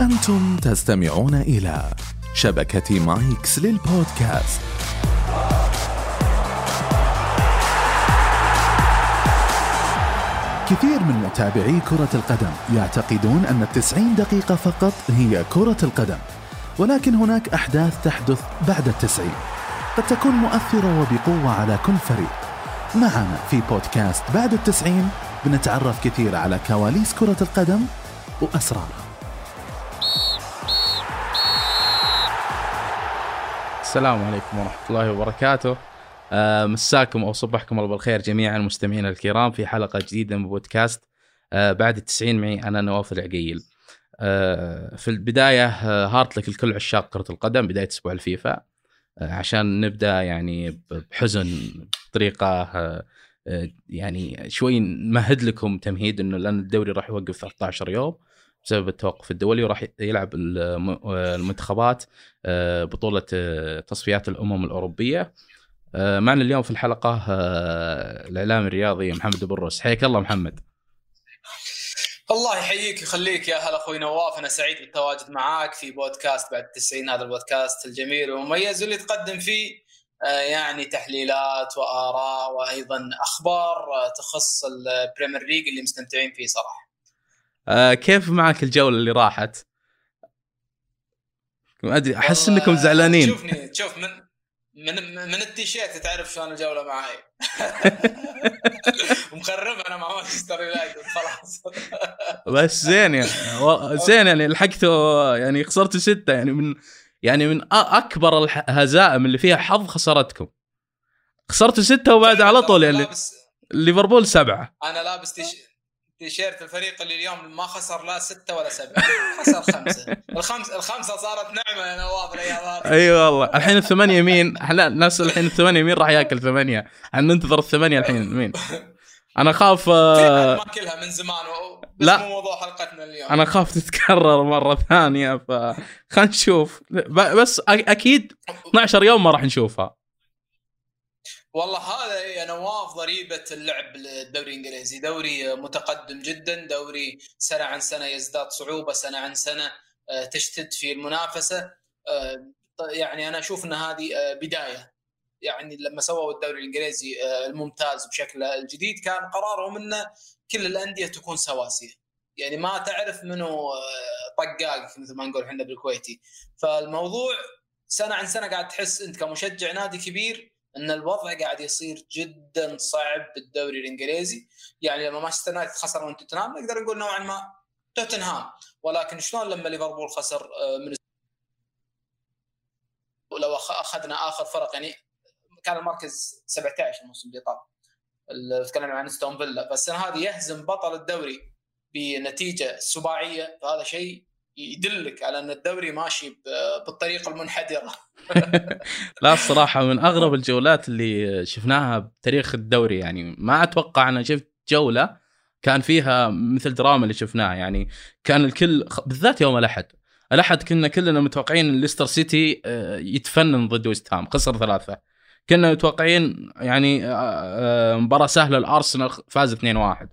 أنتم تستمعون إلى شبكة مايكس للبودكاست. كثير من متابعي كرة القدم يعتقدون أن التسعين دقيقة فقط هي كرة القدم ولكن هناك أحداث تحدث بعد التسعين. قد تكون مؤثرة وبقوة على كل فريق. معنا في بودكاست بعد التسعين بنتعرف كثير على كواليس كرة القدم وأسرارها. السلام عليكم ورحمة الله وبركاته. آه، مساكم أو صبحكم الله بالخير جميعا المستمعين الكرام في حلقة جديدة من بودكاست آه، بعد التسعين معي أنا نواف العقيل. آه، في البداية آه، هارت لك الكل عشاق كرة القدم بداية أسبوع الفيفا. آه، عشان نبدأ يعني بحزن بطريقة آه، يعني شوي نمهد لكم تمهيد إنه لأن الدوري راح يوقف 13 يوم. بسبب التوقف الدولي وراح يلعب الم- المنتخبات آه، بطولة آه، تصفيات الأمم الأوروبية. آه، معنا اليوم في الحلقة الإعلامي الرياضي محمد برس حياك الله محمد. الله يحييك ويخليك يا هلا أخوي نواف. أنا سعيد بالتواجد معاك في بودكاست بعد التسعين هذا البودكاست الجميل والمميز واللي تقدم فيه يعني تحليلات وآراء وأيضا أخبار تخص ال Premier League اللي مستمتعين فيه صراحة. آه، كيف معك الجولة اللي راحت؟ ما أدري أحس والله إنكم زعلانين. تشوفني تشوف من من من التيشيرت تعرف شلون الجولة معي مخرب أنا مع مانشستر يونايتد خلاص. بس زين يعني زين يعني لحقتوا يعني خسرتوا ستة يعني من يعني من أكبر الهزائم اللي فيها حظ خسارتكم خسرتوا ستة وبعد على طول يعني ليفربول سبعة. أنا لابس تيش... تيشيرت الفريق اللي اليوم ما خسر لا ستة ولا سبعة خسر خمسة الخمس الخمسة صارت نعمة يا نواف الأيام هذه أي والله الحين الثمانية مين؟ إحنا ناس الحين الثمانية مين راح ياكل ثمانية؟ ننتظر الثمانية الحين مين؟ أنا خاف آه، ما كلها من زمان و... بس لا. مو موضوع حلقتنا اليوم أنا خاف تتكرر مرة ثانية ف خلينا نشوف ب- بس أكيد 12 يوم ما راح نشوفها والله هذا يا نواف ضريبة اللعب الدوري الإنجليزي، دوري متقدم جدا، دوري سنة عن سنة يزداد صعوبة، سنة عن سنة آه، تشتد في المنافسة، آه، يعني أنا أشوف إن هذه آه، بداية. يعني لما سووا الدوري الإنجليزي الممتاز بشكله الجديد كان قرارهم انه كل الأندية تكون سواسية. يعني ما تعرف منو طقاق مثل ما نقول إحنا بالكويتي. فالموضوع سنة عن سنة قاعد تحس أنت كمشجع نادي كبير إن الوضع قاعد يصير جدا صعب بالدوري الإنجليزي. يعني لما مانشستر يونايتد خسر من توتنهام نقدر نقول نوعا ما توتنهام. ولكن شلون لما ليفربول خسر آه، من ولو أخذنا آخر فرق يعني كان المركز 17 الموسم اللي طاف. تكلمنا عن ستون فيلا. فالسنه هذه يهزم بطل الدوري بنتيجة سباعية فهذا شيء يدلك على أن الدوري ماشي بالطريقة المنحدرة. لا الصراحة من أغرب الجولات اللي شفناها بتاريخ الدوري يعني ما أتوقع أنا شفت جولة كان فيها مثل دراما اللي شفناها يعني كان الكل بالذات يوم الأحد. الأحد كنا كلنا متوقعين ليستر سيتي آه، يتفنن ضد ويست هام خسر ثلاثة. كنا متوقعين يعني آه، آه، مباراة سهلة الأرسنال فاز 2-1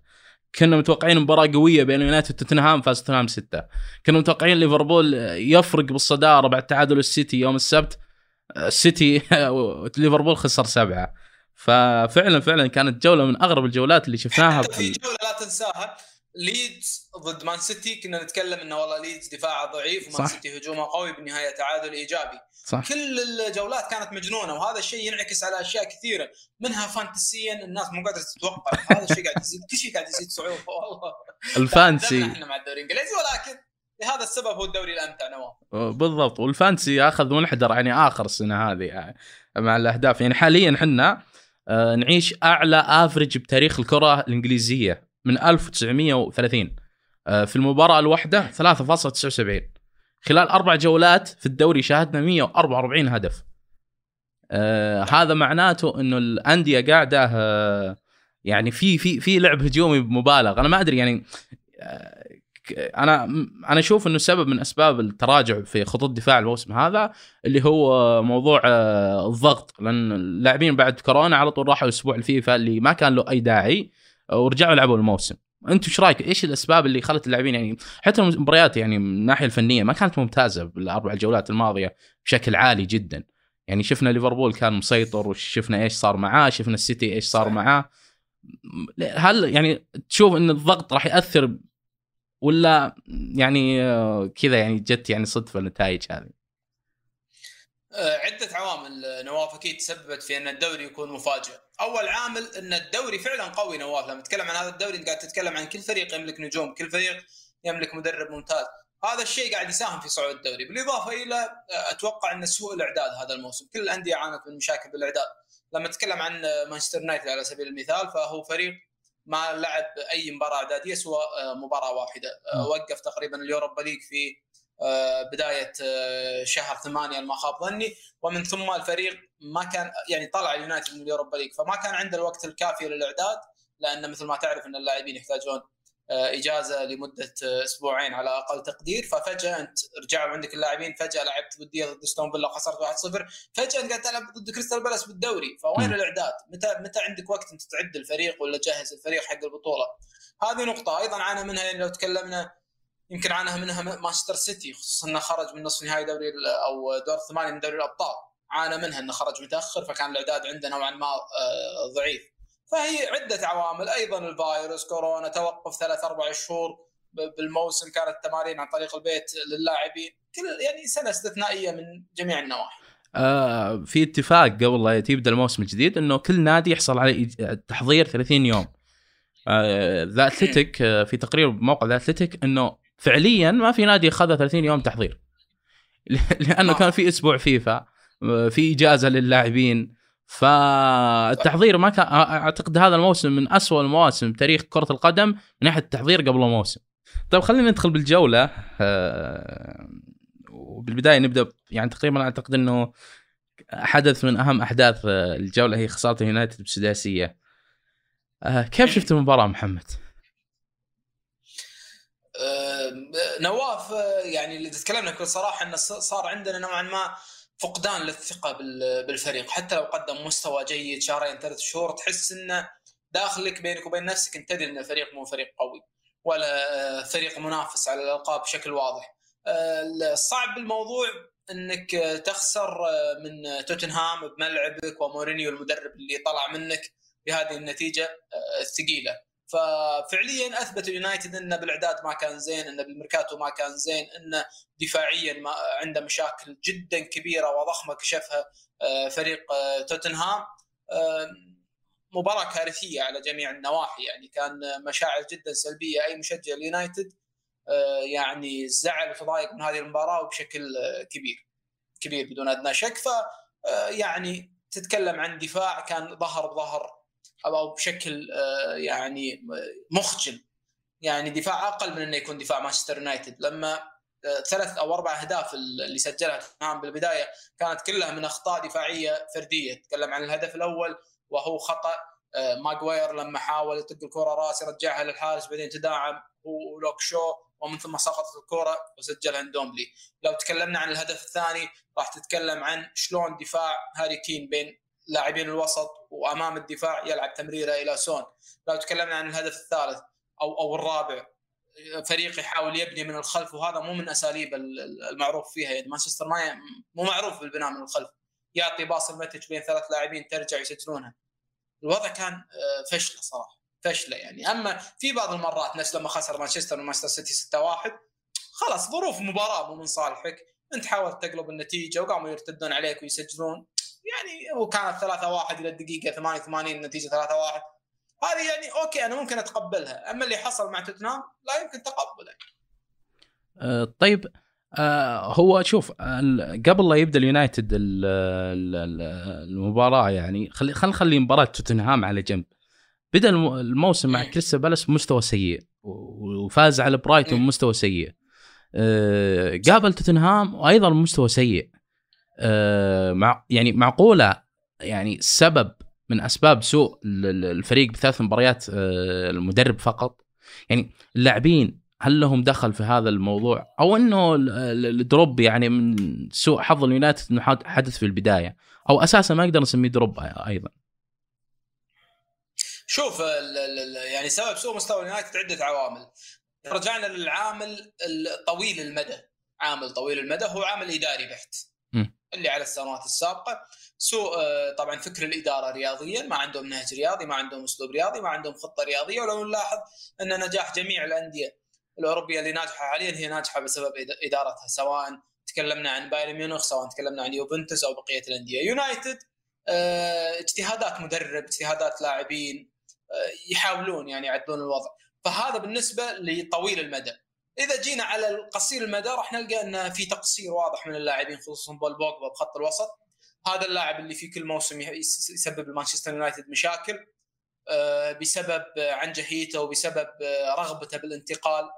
كنا متوقعين مباراة قوية بين يونايتد وتوتنهام فاز توتنهام ستة. كنا متوقعين ليفربول يفرق بالصدارة بعد تعادل السيتي يوم السبت. السيتي ليفربول خسر سبعة. ففعلا فعلا كانت جولة من أغرب الجولات اللي شفناها في جولة لا تنساها. ليدز ضد مان سيتي كنا نتكلم إنه والله ليدز دفاعه ضعيف صح. ومان سيتي هجومه قوي بالنهايه تعادل إيجابي. صح. كل الجولات كانت مجنونة وهذا الشيء ينعكس على أشياء كثيرة منها فانتسيا الناس مو قادرة تتوقع. هذا الشيء قاعد يزيد كل شيء قاعد يزيد صعوبة والله. الفانسي إحنا مع الدوري الإنجليزي ولكن لهذا السبب هو الدوري الأمتع نواف. بالضبط. والفانسي اخذ منحدر يعني آخر السنة هذه يعني مع الأهداف. يعني حاليا إحنا آه، نعيش أعلى افرج بتاريخ الكرة الإنجليزية. من 1930 آه، في المباراة الواحدة 3.79 خلال أربع جولات في الدوري شاهدنا 144 هدف. آه هذا معناته إنه الأندية قاعدة آه يعني في في في لعب هجومي بمبالغ. أنا ما أدري يعني أنا أنا أشوف إنه سبب من أسباب التراجع في خطوط دفاع الموسم هذا اللي هو موضوع الضغط. لأن اللاعبين بعد كورونا على طول راحوا أسبوع الفيفا اللي ما كان له أي داعي. ورجعوا لعبوا الموسم أنتم إيش رأيك؟ إيش الأسباب اللي خلت اللاعبين يعني حتى المباريات يعني من الناحية الفنية ما كانت ممتازة بالأربع الجولات الماضية بشكل عالي جدا. يعني شفنا ليفربول كان مسيطر وشفنا إيش صار معاه، شفنا السيتي إيش صار معاه. هل يعني تشوف إن الضغط راح يأثر ولا يعني آه، كذا يعني جت يعني صدفة النتائج هذه؟ آه، عدة عوامل نواف أكيد تسببت في أن الدوري يكون مفاجئ. أول عامل أن الدوري فعلا قوي نواف لما تتكلم عن هذا الدوري أنت قاعد تتكلم عن كل فريق يملك نجوم، كل فريق يملك مدرب ممتاز. هذا الشيء قاعد يساهم في صعود الدوري، بالإضافة إلى آه، أتوقع أن سوء الإعداد هذا الموسم، كل الأندية عانت من مشاكل بالإعداد. لما تتكلم عن مانشستر يونايتد على سبيل المثال فهو فريق ما لعب أي مباراة إعدادية سوى مباراة واحدة، وقف تقريبا اليوروبا ليج في آه، بداية آه، شهر ثمانية ما خاب ظني. ومن ثم الفريق ما كان يعني طلع اليونايتد من ال Europa League. فما كان عنده الوقت الكافي للإعداد لأن مثل ما تعرف إن اللاعبين يحتاجون آه، إجازة لمدة أسبوعين على أقل تقدير. ففجأة أنت رجعوا عندك اللاعبين فجأة لعبت ودية ضد أستون فيلا خسرت 1-0 فجأة انت قاعد تلعب ضد كريستال بالاس بالدوري. فوين الإعداد؟ متى متى عندك وقت أنت تعد الفريق ولا تجهز الفريق حق البطولة؟ هذه نقطة. أيضا عانى منها يعني لو تكلمنا يمكن عانى منها مانشستر سيتي خصوصا إنه خرج من نصف نهائي دوري أو دور الثمانيه من دوري الأبطال. عانى منها إنه خرج متأخر فكان الإعداد عنده نوعا ما آه، ضعيف. فهي عدة عوامل أيضا الفيروس كورونا توقف ثلاث أربع شهور بالموسم كانت تمارين عن طريق البيت للاعبين. كل يعني سنة استثنائية من جميع النواحي. آه في اتفاق قبل لا يبدا الموسم الجديد إنه كل نادي يحصل على تحضير 30 يوم. آه ذا اتلتيك آه في تقرير بموقع ذا اتلتيك إنه فعليا ما في نادي أخذ 30 يوم تحضير لأنه كان في أسبوع فيفا في إجازة للاعبين فالتحضير ما كان أعتقد هذا الموسم من أسوأ المواسم بتاريخ كرة القدم من ناحية التحضير قبل الموسم. طيب خلينا ندخل بالجولة آه، وبالبداية نبدأ يعني تقريبا أعتقد إنه حدث من أهم أحداث الجولة هي خسارة اليونايتد بالسداسيه. آه، كيف شفت المباراة محمد؟ نواف يعني اللي تكلمنا بكل صراحة إنه صار عندنا نوعا ما فقدان للثقة بالفريق حتى لو قدم مستوى جيد شهرين ثلاث شهور تحس إنه داخلك بينك وبين نفسك أنت تدري إن الفريق مو فريق قوي ولا فريق منافس على الألقاب بشكل واضح. الصعب بالموضوع إنك تخسر من توتنهام بملعبك ومورينيو المدرب اللي طلع منك بهذه النتيجة الثقيلة. ففعليا اثبت اليونايتد إنه بالإعداد ما كان زين إنه بالميركاتو ما كان زين إنه دفاعيا ما عنده مشاكل جدا كبيرة وضخمة كشفها آه، فريق آه، توتنهام. مباراة كارثية على جميع النواحي يعني كان مشاعر جدا سلبية أي مشجع اليونايتد آه، يعني زعل وتضايق من هذه المباراة وبشكل كبير كبير بدون أدنى شك. ف يعني تتكلم عن دفاع كان ظهر بظهر أو بشكل آه، يعني مخجل. يعني دفاع أقل من إنه يكون دفاع مانشستر يونايتد. لما آه، ثلاث أو أربع أهداف اللي سجلها توتنهام بالبداية كانت كلها من أخطاء دفاعية فردية. تكلم عن الهدف الأول وهو خطأ آه، ماجواير لما حاول يطق الكرة راس يرجعها للحارس بعدين تداعم ولوك شو ومن ثم سقطت الكرة وسجلها اندومبلي لو تكلمنا عن الهدف الثاني راح تتكلم عن شلون دفاع هاري كين بين لاعبين الوسط وامام الدفاع يلعب تمريره إلى سون. لو تكلمنا عن الهدف الثالث أو أو الرابع فريق يحاول يبني من الخلف وهذا مو من اساليب المعروف فيها. يعني مانشستر ما مو معروف بالبناء من الخلف. يعطي pass المتج بين ثلاث لاعبين ترجع يسجلونها. الوضع كان آه، فشله صراحة فشله يعني. أما في بعض المرات نفس لما خسر مانشستر ومانشستر سيتي 6-1 خلاص ظروف مباراة مو من صالحك. انت حاولت تقلب النتيجة وقاموا يرتدون عليك ويسجلون. يعني وكانت 3 1 إلى الدقيقة 88 النتيجه 3 1 هذه يعني okay أنا ممكن أتقبلها. أما اللي حصل مع توتنهام لا يمكن تقبله. أه طيب أه هو شوف قبل لا يبدأ اليونايتد المباراة يعني خلي خلينا نخلي مباراة توتنهام على جنب. بدأ الموسم مع كريستال بالاس بمستوى سيء وفاز على برايتون بمستوى سيء. أه قابل توتنهام وأيضا مستوى سيء. مع يعني معقولة يعني سبب من أسباب سوء الفريق بثلاث مباريات آه، المدرب فقط؟ يعني اللاعبين هل لهم دخل في هذا الموضوع؟ أو إنه ال drop يعني من سوء حظ اليونايتد إنه حدث في البداية؟ أو أساسا ما أقدر نسميه drop أيضا. شوف يعني سبب سوء مستوى اليونايتد عده عوامل. رجعنا للعامل الطويل المدى. عامل طويل المدى هو عامل إداري بحت. اللي على السنوات السابقة. سوء آه، طبعا فكر الإدارة رياضيا ما عندهم نهج رياضي ما عندهم أسلوب رياضي ما عندهم خطة رياضية. ولو نلاحظ أن نجاح جميع الأندية الأوروبية اللي ناجحة حاليا هي ناجحة بسبب إدارتها سواء تكلمنا عن بايرن ميونخ سواء تكلمنا عن يوفنتوس أو بقية الأندية. يونايتد آه، اجتهادات مدرب اجتهادات لاعبين آه، يحاولون يعني يعدلون الوضع. فهذا بالنسبة لطويل المدى. إذا جينا على القصير المدى راح نلقى أن في تقصير واضح من اللاعبين خصوصا بول بوجبا بخط الوسط. هذا اللاعب اللي في كل موسم يسبب لمانشستر يونايتد مشاكل آه، بسبب عنجهيته وبسبب آه، رغبته بالانتقال.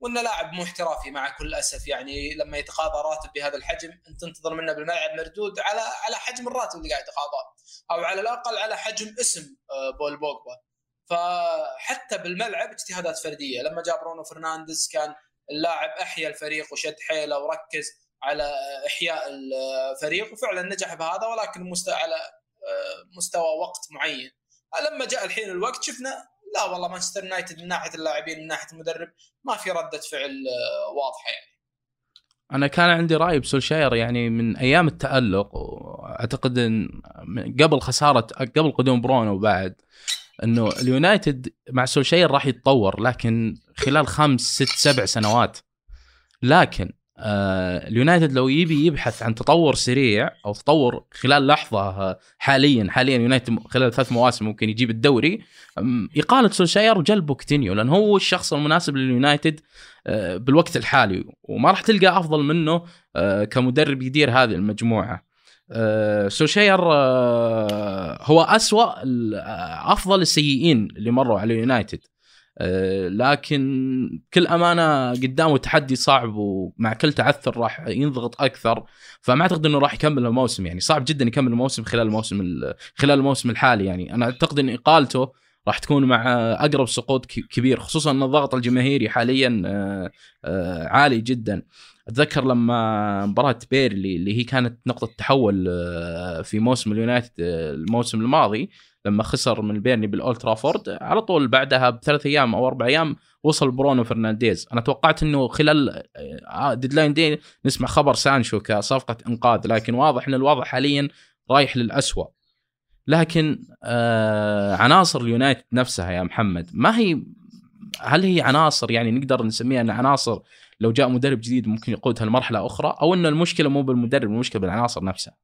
وانه لاعب مو احترافي مع كل اسف يعني لما يتقاضى راتب بهذا الحجم أنت تنتظر منه بالملعب مردود على على حجم الراتب اللي قاعد يتقاضاه أو على الأقل على حجم اسم آه، بول بوجبا. فحتى بالملعب اجتهادات فردية. لما جاء برونو فرنانديز كان اللاعب أحيا الفريق وشد حيله وركز على إحياء الفريق وفعلا نجح بهذا ولكن على آه، مستوى وقت معين. لما جاء الحين الوقت شفنا لا والله مانشستر يونايتد من ناحية اللاعبين من ناحية المدرب ما في ردة فعل آه، واضحة يعني. أنا كان عندي رأي بسولشاير يعني من أيام التألق وأعتقد إن قبل خسارة قبل قدوم برونو وبعد. إنه اليونايتد مع سولشاير راح يتطور لكن خلال خمس ست سبع سنوات. لكن آه اليونايتد لو يبي يبحث عن تطور سريع أو تطور خلال لحظة آه، حاليا حاليا يونايتد خلال ثلاث مواسم ممكن يجيب الدوري إقالة سولشاير وجلب بوتشيتينو لأن هو الشخص المناسب لليونايتد آه، بالوقت الحالي وما راح تلقى أفضل منه كمدرب يدير هذه المجموعة. آه، سولشاير آه، هو أسوأ آه، أفضل السيئين اللي مروا على اليونايتد لكن بكل أمانة قدامه تحدي صعب ومع كل تعثر راح ينضغط أكثر. فما أعتقد إنه راح يكمل الموسم. يعني صعب جدا يكمل الموسم خلال الموسم ال- خلال الموسم الحالي يعني. أنا أعتقد إن إقالته راح تكون مع أقرب سقوط كبير خصوصا إن الضغط الجماهيري حاليا عالي جدا. أتذكر لما مباراة بيرنلي اللي هي كانت نقطة تحول آه، في موسم اليونايتد آه، الموسم الماضي لما خسر من البيرنلي بالأولد ترافورد على طول بعدها بثلاث أيام أو أربع أيام وصل برونو فرنانديز. أنا توقعت إنه خلال آه، deadline day نسمع خبر سانشو كصفقة إنقاذ لكن واضح إن الوضع حاليا رايح للأسوأ. لكن آه عناصر اليونايتد نفسها يا محمد ما هي هل هي عناصر يعني نقدر نسميها ان عناصر لو جاء مدرب جديد ممكن يقودها لمرحله أخرى أو ان المشكلة مو بالمدرب المشكلة بالعناصر نفسها؟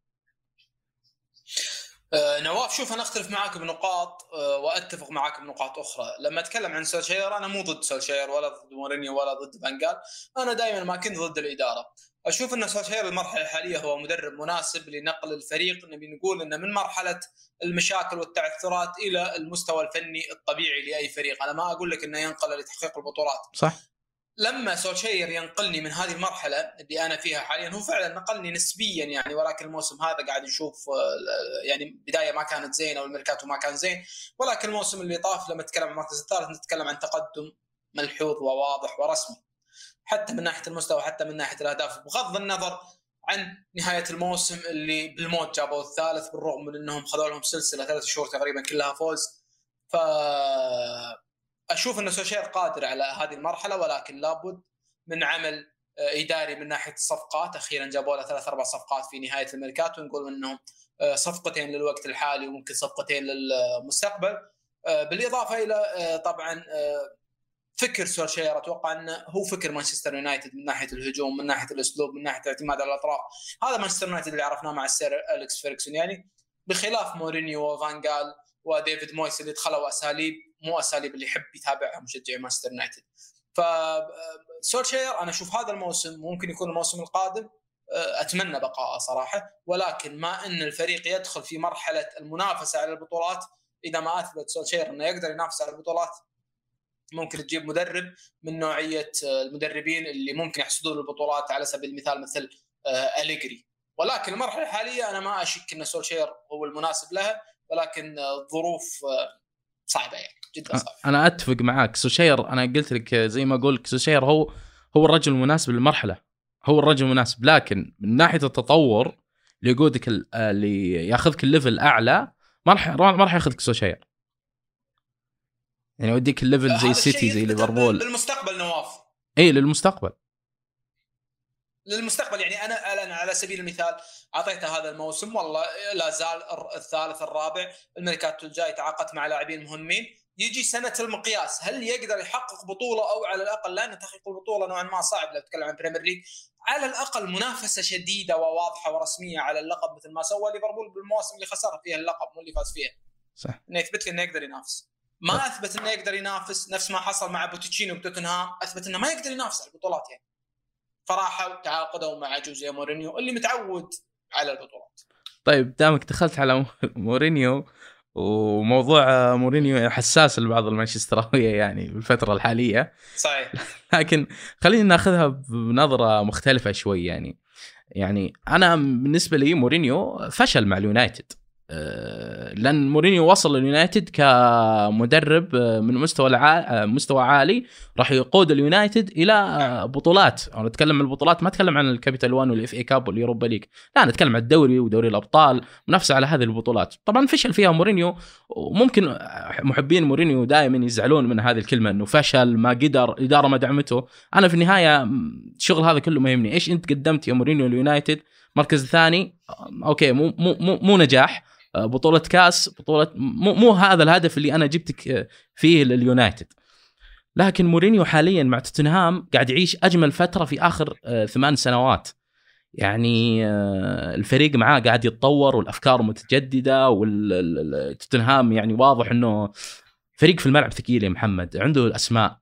آه، نواف شوف أنا أختلف معاك بنقاط آه، وأتفق معاك بنقاط أخرى. لما أتكلم عن سولشير أنا مو ضد سولشير ولا ضد مورينيو ولا ضد فانجال أنا دائما ما كنت ضد الإدارة. أشوف ان سولشير المرحله الحالية هو مدرب مناسب لنقل الفريق. نبي نقول إنه من مرحلة المشاكل والتعثرات إلى المستوى الفني الطبيعي لأي فريق. أنا ما أقول لك إنه ينقل لتحقيق البطولات. صح. لما سولشير ينقلني من هذه المرحلة اللي أنا فيها حاليا هو فعلا نقلني نسبيا يعني ولكن الموسم هذا قاعد نشوف آه، يعني بداية ما كانت زينة والميركاتو ما كان زين. ولكن الموسم اللي طاف لما نتكلم عن المركز الثالث نتكلم عن تقدم ملحوظ وواضح ورسمي. حتى من ناحية المستوى حتى من ناحية الأهداف. بغض النظر عن نهاية الموسم اللي بالموت جابوا الثالث بالرغم من إنهم خذوا لهم سلسلة ثلاث شهور تقريبا كلها فوز. ف أشوف إن سولشير قادر على هذه المرحلة ولكن لابد من عمل آه، إداري من ناحية الصفقات. أخيرا جابوا له ثلاث أربع صفقات في نهاية الميركاتو. ونقول إنهم آه، صفقتين للوقت الحالي وممكن صفقتين للمستقبل. آه، بالإضافة إلى طبعا فكر سولشير أتوقع إنه هو فكر مانشستر يونايتد من ناحية الهجوم من ناحية الأسلوب من ناحية الاعتماد على الأطراف. هذا مانشستر يونايتد اللي عرفناه مع السير أليكس فيرجسون يعني بخلاف مورينيو وفانجال وديفيد مويس اللي دخلوا أساليب مو أساليب اللي يحب يتابعها مشجعي مانشستر يونايتد. ف سولشير أنا أشوف هذا الموسم ممكن يكون الموسم القادم. آه، أتمنى بقائه صراحة. ولكن ما إن الفريق يدخل في مرحلة المنافسة على البطولات إذا ما أثبت سولشير إنه يقدر ينافس على البطولات ممكن تجيب مدرب من نوعية آه، المدربين اللي ممكن يحصدون البطولات على سبيل المثال مثل آه، أليجري. ولكن المرحلة الحالية أنا ما أشك إن سولشير هو المناسب لها ولكن آه، الظروف صعبة يعني جدا صعبة. أنا أتفق معاك. سولشير أنا قلت لك زي ما أقول لك سولشير هو هو الرجل المناسب للمرحلة. هو الرجل المناسب. لكن من ناحية التطور اللي يقودك ال- اللي ياخذك ال level أعلى ما راح ما راح ياخذك سولشير يعني يوديك ال level زي الشيء زي ليفربول للمستقبل نواف. إي للمستقبل. للمستقبل يعني أنا الآن على سبيل المثال أعطيته هذا الموسم والله لا زال الثالث الرابع. الميركاتو الجاي تعاقدت مع لاعبين مهمين. يجي سنة المقياس هل يقدر يحقق بطولة أو على الأقل لأن تحقيق البطولة؟ نوعا ما صعب لو تتكلم عن بريمير ليج على الأقل منافسة شديدة وواضحة ورسمية على اللقب مثل ما سوى ليفربول بالمواسم اللي خسر فيها اللقب مو اللي فاز فيها. صح. إنه يثبت لي إنه يقدر ينافس. ما أثبت إنه يقدر ينافس نفس ما حصل مع بوتشيتينو بتوتنهام أثبت إنه ما يقدر ينافس على البطولات يعني. فراحوا تعاقدوا مع جوزيه مورينيو اللي متعود على البطولات. طيب دامك دخلت على مورينيو وموضوع مورينيو حساس لبعض المانشستراوية يعني بالفترة الحالية. صحيح. لكن خلينا ناخذها بنظرة مختلفة شوي يعني. يعني أنا بالنسبة لي مورينيو فشل مع اليونايتد. لأن مورينيو وصل اليونايتد كمدرب آه، من مستوى. آه، مستوى عالي راح يقود اليونايتد إلى بطولات. أنا أتكلم عن البطولات ما أتكلم عن ال Capital One وال FA Cup واليوروبا ليج. لا أنا أتكلم عن الدوري ودوري الأبطال منافسة على هذه البطولات. طبعا فشل فيها مورينيو وممكن محبين مورينيو دائما يزعلون من هذه الكلمة إنه فشل ما قدر الاداره ما دعمته. أنا في النهاية الشغل هذا كله ما يهمني إيش أنت قدمت يا مورينيو اليونايتد مركز ثاني okay مو مو مو, نجاح. آه، بطولة كاس بطولة مو, مو هذا الهدف اللي أنا جبتك آه، فيه لليونايتد لكن مورينيو حاليا مع توتنهام قاعد يعيش أجمل فترة في آخر آه، ثمان سنوات يعني الفريق معاه قاعد يتطور والأفكار متجددة والتوتنهام يعني واضح إنه فريق في الملعب ثقيل يا محمد عنده الأسماء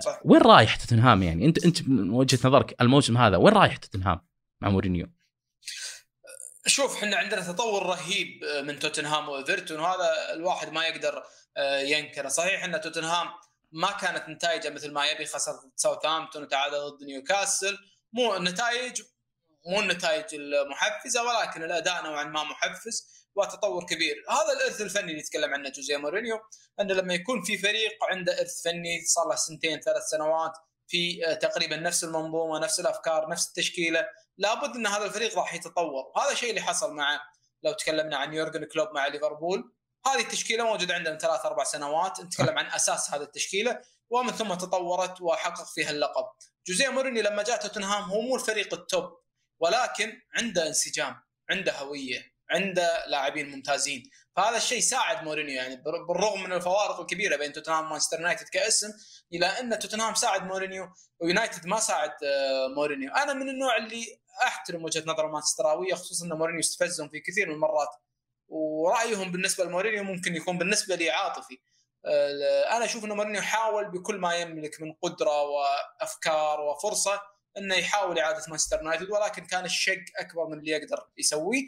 صح. وين رايح توتنهام يعني أنت أنت من وجهة نظرك الموسم هذا وين رايح توتنهام مع مورينيو؟ شوف إحنا عندنا تطور رهيب آه، من توتنهام وإيفرتون وهذا الواحد ما يقدر آه، ينكره. صحيح إن توتنهام ما كانت نتائجه مثل ما يبي خسر ساوثهامبتون وتعادل ضد نيوكاسل. مو النتائج مو النتائج المحفزة ولكن الأداء نوعا ما محفز وتطور كبير. هذا الإرث الفني اللي يتكلم عنه جوزيه مورينيو انه لما يكون في فريق عنده إرث فني صار له سنتين ثلاث سنوات في آه، تقريبا نفس المنظومة نفس الأفكار نفس التشكيلة لابد إن هذا الفريق راح يتطور. وهذا الشيء اللي حصل مع لو تكلمنا عن يورجن كلوب مع ليفربول. هذه التشكيلة موجودة عندنا ثلاث أربع سنوات. نتكلم عن أساس هذه التشكيلة. ومن ثم تطورت وحقق فيها اللقب. جوزيه مورينيو لما جاء توتنهام هو مو الفريق ال top ولكن عنده انسجام عنده هوية عنده لاعبين ممتازين. فهذا الشيء ساعد مورينيو يعني بالرغم من الفوارق الكبيرة بين توتنهام ومانشستر يونايتد كاسم إلا أن توتنهام ساعد مورينيو ويونايتد ما ساعد آه، مورينيو. أنا من النوع اللي أحترم وجهة نظر المانشستراويه خصوصا إن مورينيو استفزهم في كثير من المرات. ورأيهم بالنسبة لمورينيو ممكن يكون بالنسبة لي عاطفي. آه، أنا أشوف إن مورينيو حاول بكل ما يملك من قدرة وأفكار وفرصة إنه يحاول إعادة مانشستر يونايتد ولكن كان الشق أكبر من اللي يقدر يسويه.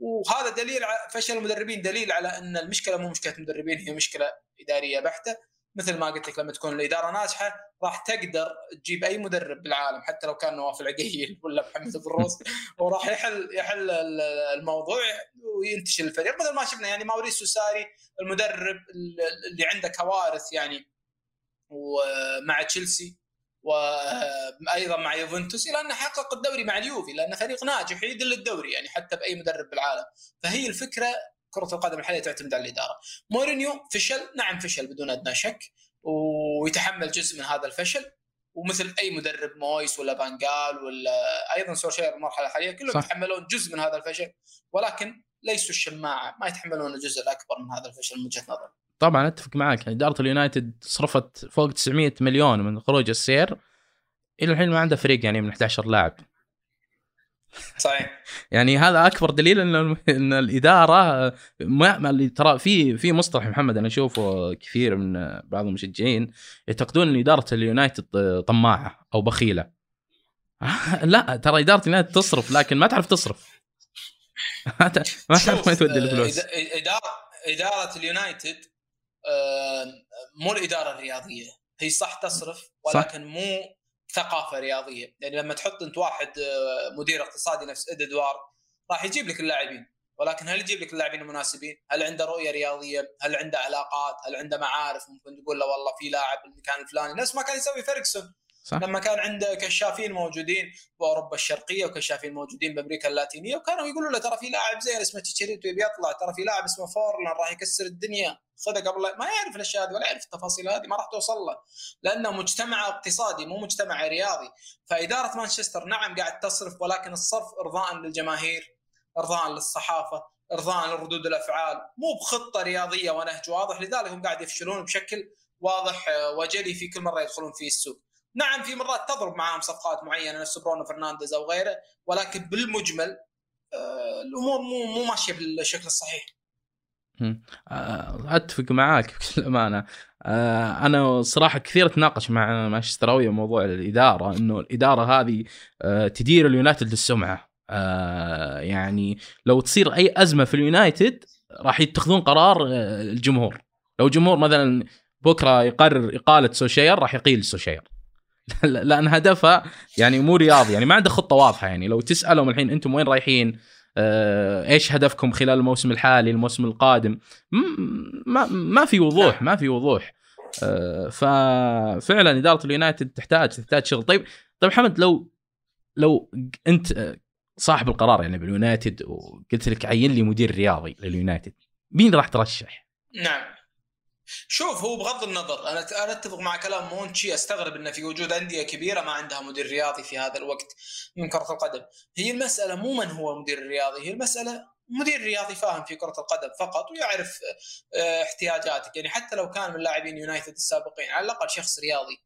وهذا دليل فشل المدربين دليل على إن المشكلة مو مشكلة مدربين هي مشكلة إدارية بحتة. مثل ما قلت لك لما تكون الإدارة ناجحة راح تقدر تجيب أي مدرب بالعالم حتى لو كان نواف العقيل ولا محمد بروس وراح يحل يحل الموضوع وينتشل الفريق. مثل ما شفنا يعني ماوريسيو ساري المدرب اللي عنده كوارث يعني ومع تشيلسي وأيضا مع يوفنتوس إلا أنه حقق الدوري مع اليوفي لأنه فريق ناجح يدل الدوري يعني حتى بأي مدرب بالعالم. فهي الفكرة كرة القدم الحالية تعتمد على الإدارة. مورينيو فشل نعم فشل بدون أدنى شك ويتحمل جزء من هذا الفشل ومثل أي مدرب مويس ولا فان خال ولا أيضا سولشاير المرحله الحالية كلهم يتحملون جزء من هذا الفشل ولكن ليسوا الشماعة ما يتحملون الجزء الأكبر من هذا الفشل من وجهة نظري. طبعا أتفق معك يعني إدارة اليونايتد صرفت فوق 900 مليون من خروج السير إلى الحين ما عنده فريق يعني من 11 لاعب. صحيح. يعني هذا أكبر دليل إن إن الإدارة ما اللي ترى في في مصطلح محمد أنا أشوفه كثير من بعض المشجعين يعتقدون إن إدارة اليونايتد طماعة أو بخيلة. لا ترى إدارة اليونايتد تصرف لكن ما تعرف تصرف. ما تعرف ما تودي الفلوس. إدارة إدارة اليونايتد مو الإدارة الرياضية. هي صح تصرف ولكن صح. مو ثقافة رياضية يعني لما تحط أنت واحد آه، مدير اقتصادي نفس إد وودوارد راح يجيب لك اللاعبين ولكن هل يجيب لك اللاعبين المناسبين؟ هل عنده رؤية رياضية؟ هل عنده علاقات؟ هل عنده معارف ممكن تقول له والله في لاعب بالمكان الفلاني نفس ما كان يسوي فيرجسون صح. لما كان عنده كشافين موجودين باوروبا الشرقية وكشافين موجودين بأمريكا اللاتينية وكانوا يقولوا له ترى في لاعب زين اسمه تشيتشاريتو يبي يطلع ترى في لاعب اسمه فورلان راح يكسر الدنيا خذها قبل ما يعرف الأشياء هذه ولا يعرف التفاصيل هذه ما راح توصل له. لأنه مجتمع اقتصادي مو مجتمع رياضي. فإدارة مانشستر نعم قاعد تصرف ولكن الصرف ارضاء للجماهير ارضاء للصحافة ارضاء لردود الأفعال. مو بخطة رياضية ونهج واضح لذلك هم قاعد يفشلون بشكل واضح وجلي في كل مرة يدخلون في السوق. نعم في مرات تضرب معاهم صفقات معينة نفس برونو فرنانديز أو غيره ولكن بالمجمل آه، الأمور مو مو ماشية بالشكل الصحيح. آه، أتفق معاك بكل أمانة. آه، أنا صراحة كثير أتناقش مع مانشستراويه موضوع الإدارة إنه الإدارة هذه تدير اليونايتد للسمعة. يعني لو تصير أي أزمة في اليونايتد راح يتخذون قرار الجمهور. لو الجمهور مثلا بكرة يقرر إقالة سولشاير راح يقيل سولشاير لأن هدفها يعني مو رياضي يعني ما عنده خطة واضحة يعني. لو تسألهم الحين أنتم وين رايحين؟ آه، إيش هدفكم خلال الموسم الحالي الموسم القادم؟ ما ما في وضوح ما في وضوح. آه، ففعلا إدارة اليونايتد تحتاج تحتاج شغل. طيب طيب محمد لو لو أنت صاحب القرار يعني باليونايتد وقلت لك عين لي مدير رياضي لليونايتد مين راح ترشح؟ نعم. شوف هو بغض النظر أنا أنا أتفق مع كلام مونشي أستغرب إنه في وجود أندية كبيرة ما عندها مدير رياضي في هذا الوقت من كرة القدم. هي المسألة مو من هو المدير الرياضي هي المسألة مدير رياضي فاهم في كرة القدم فقط ويعرف آه، احتياجاتك. يعني حتى لو كان من لاعبين يونايتد السابقين على الأقل شخص رياضي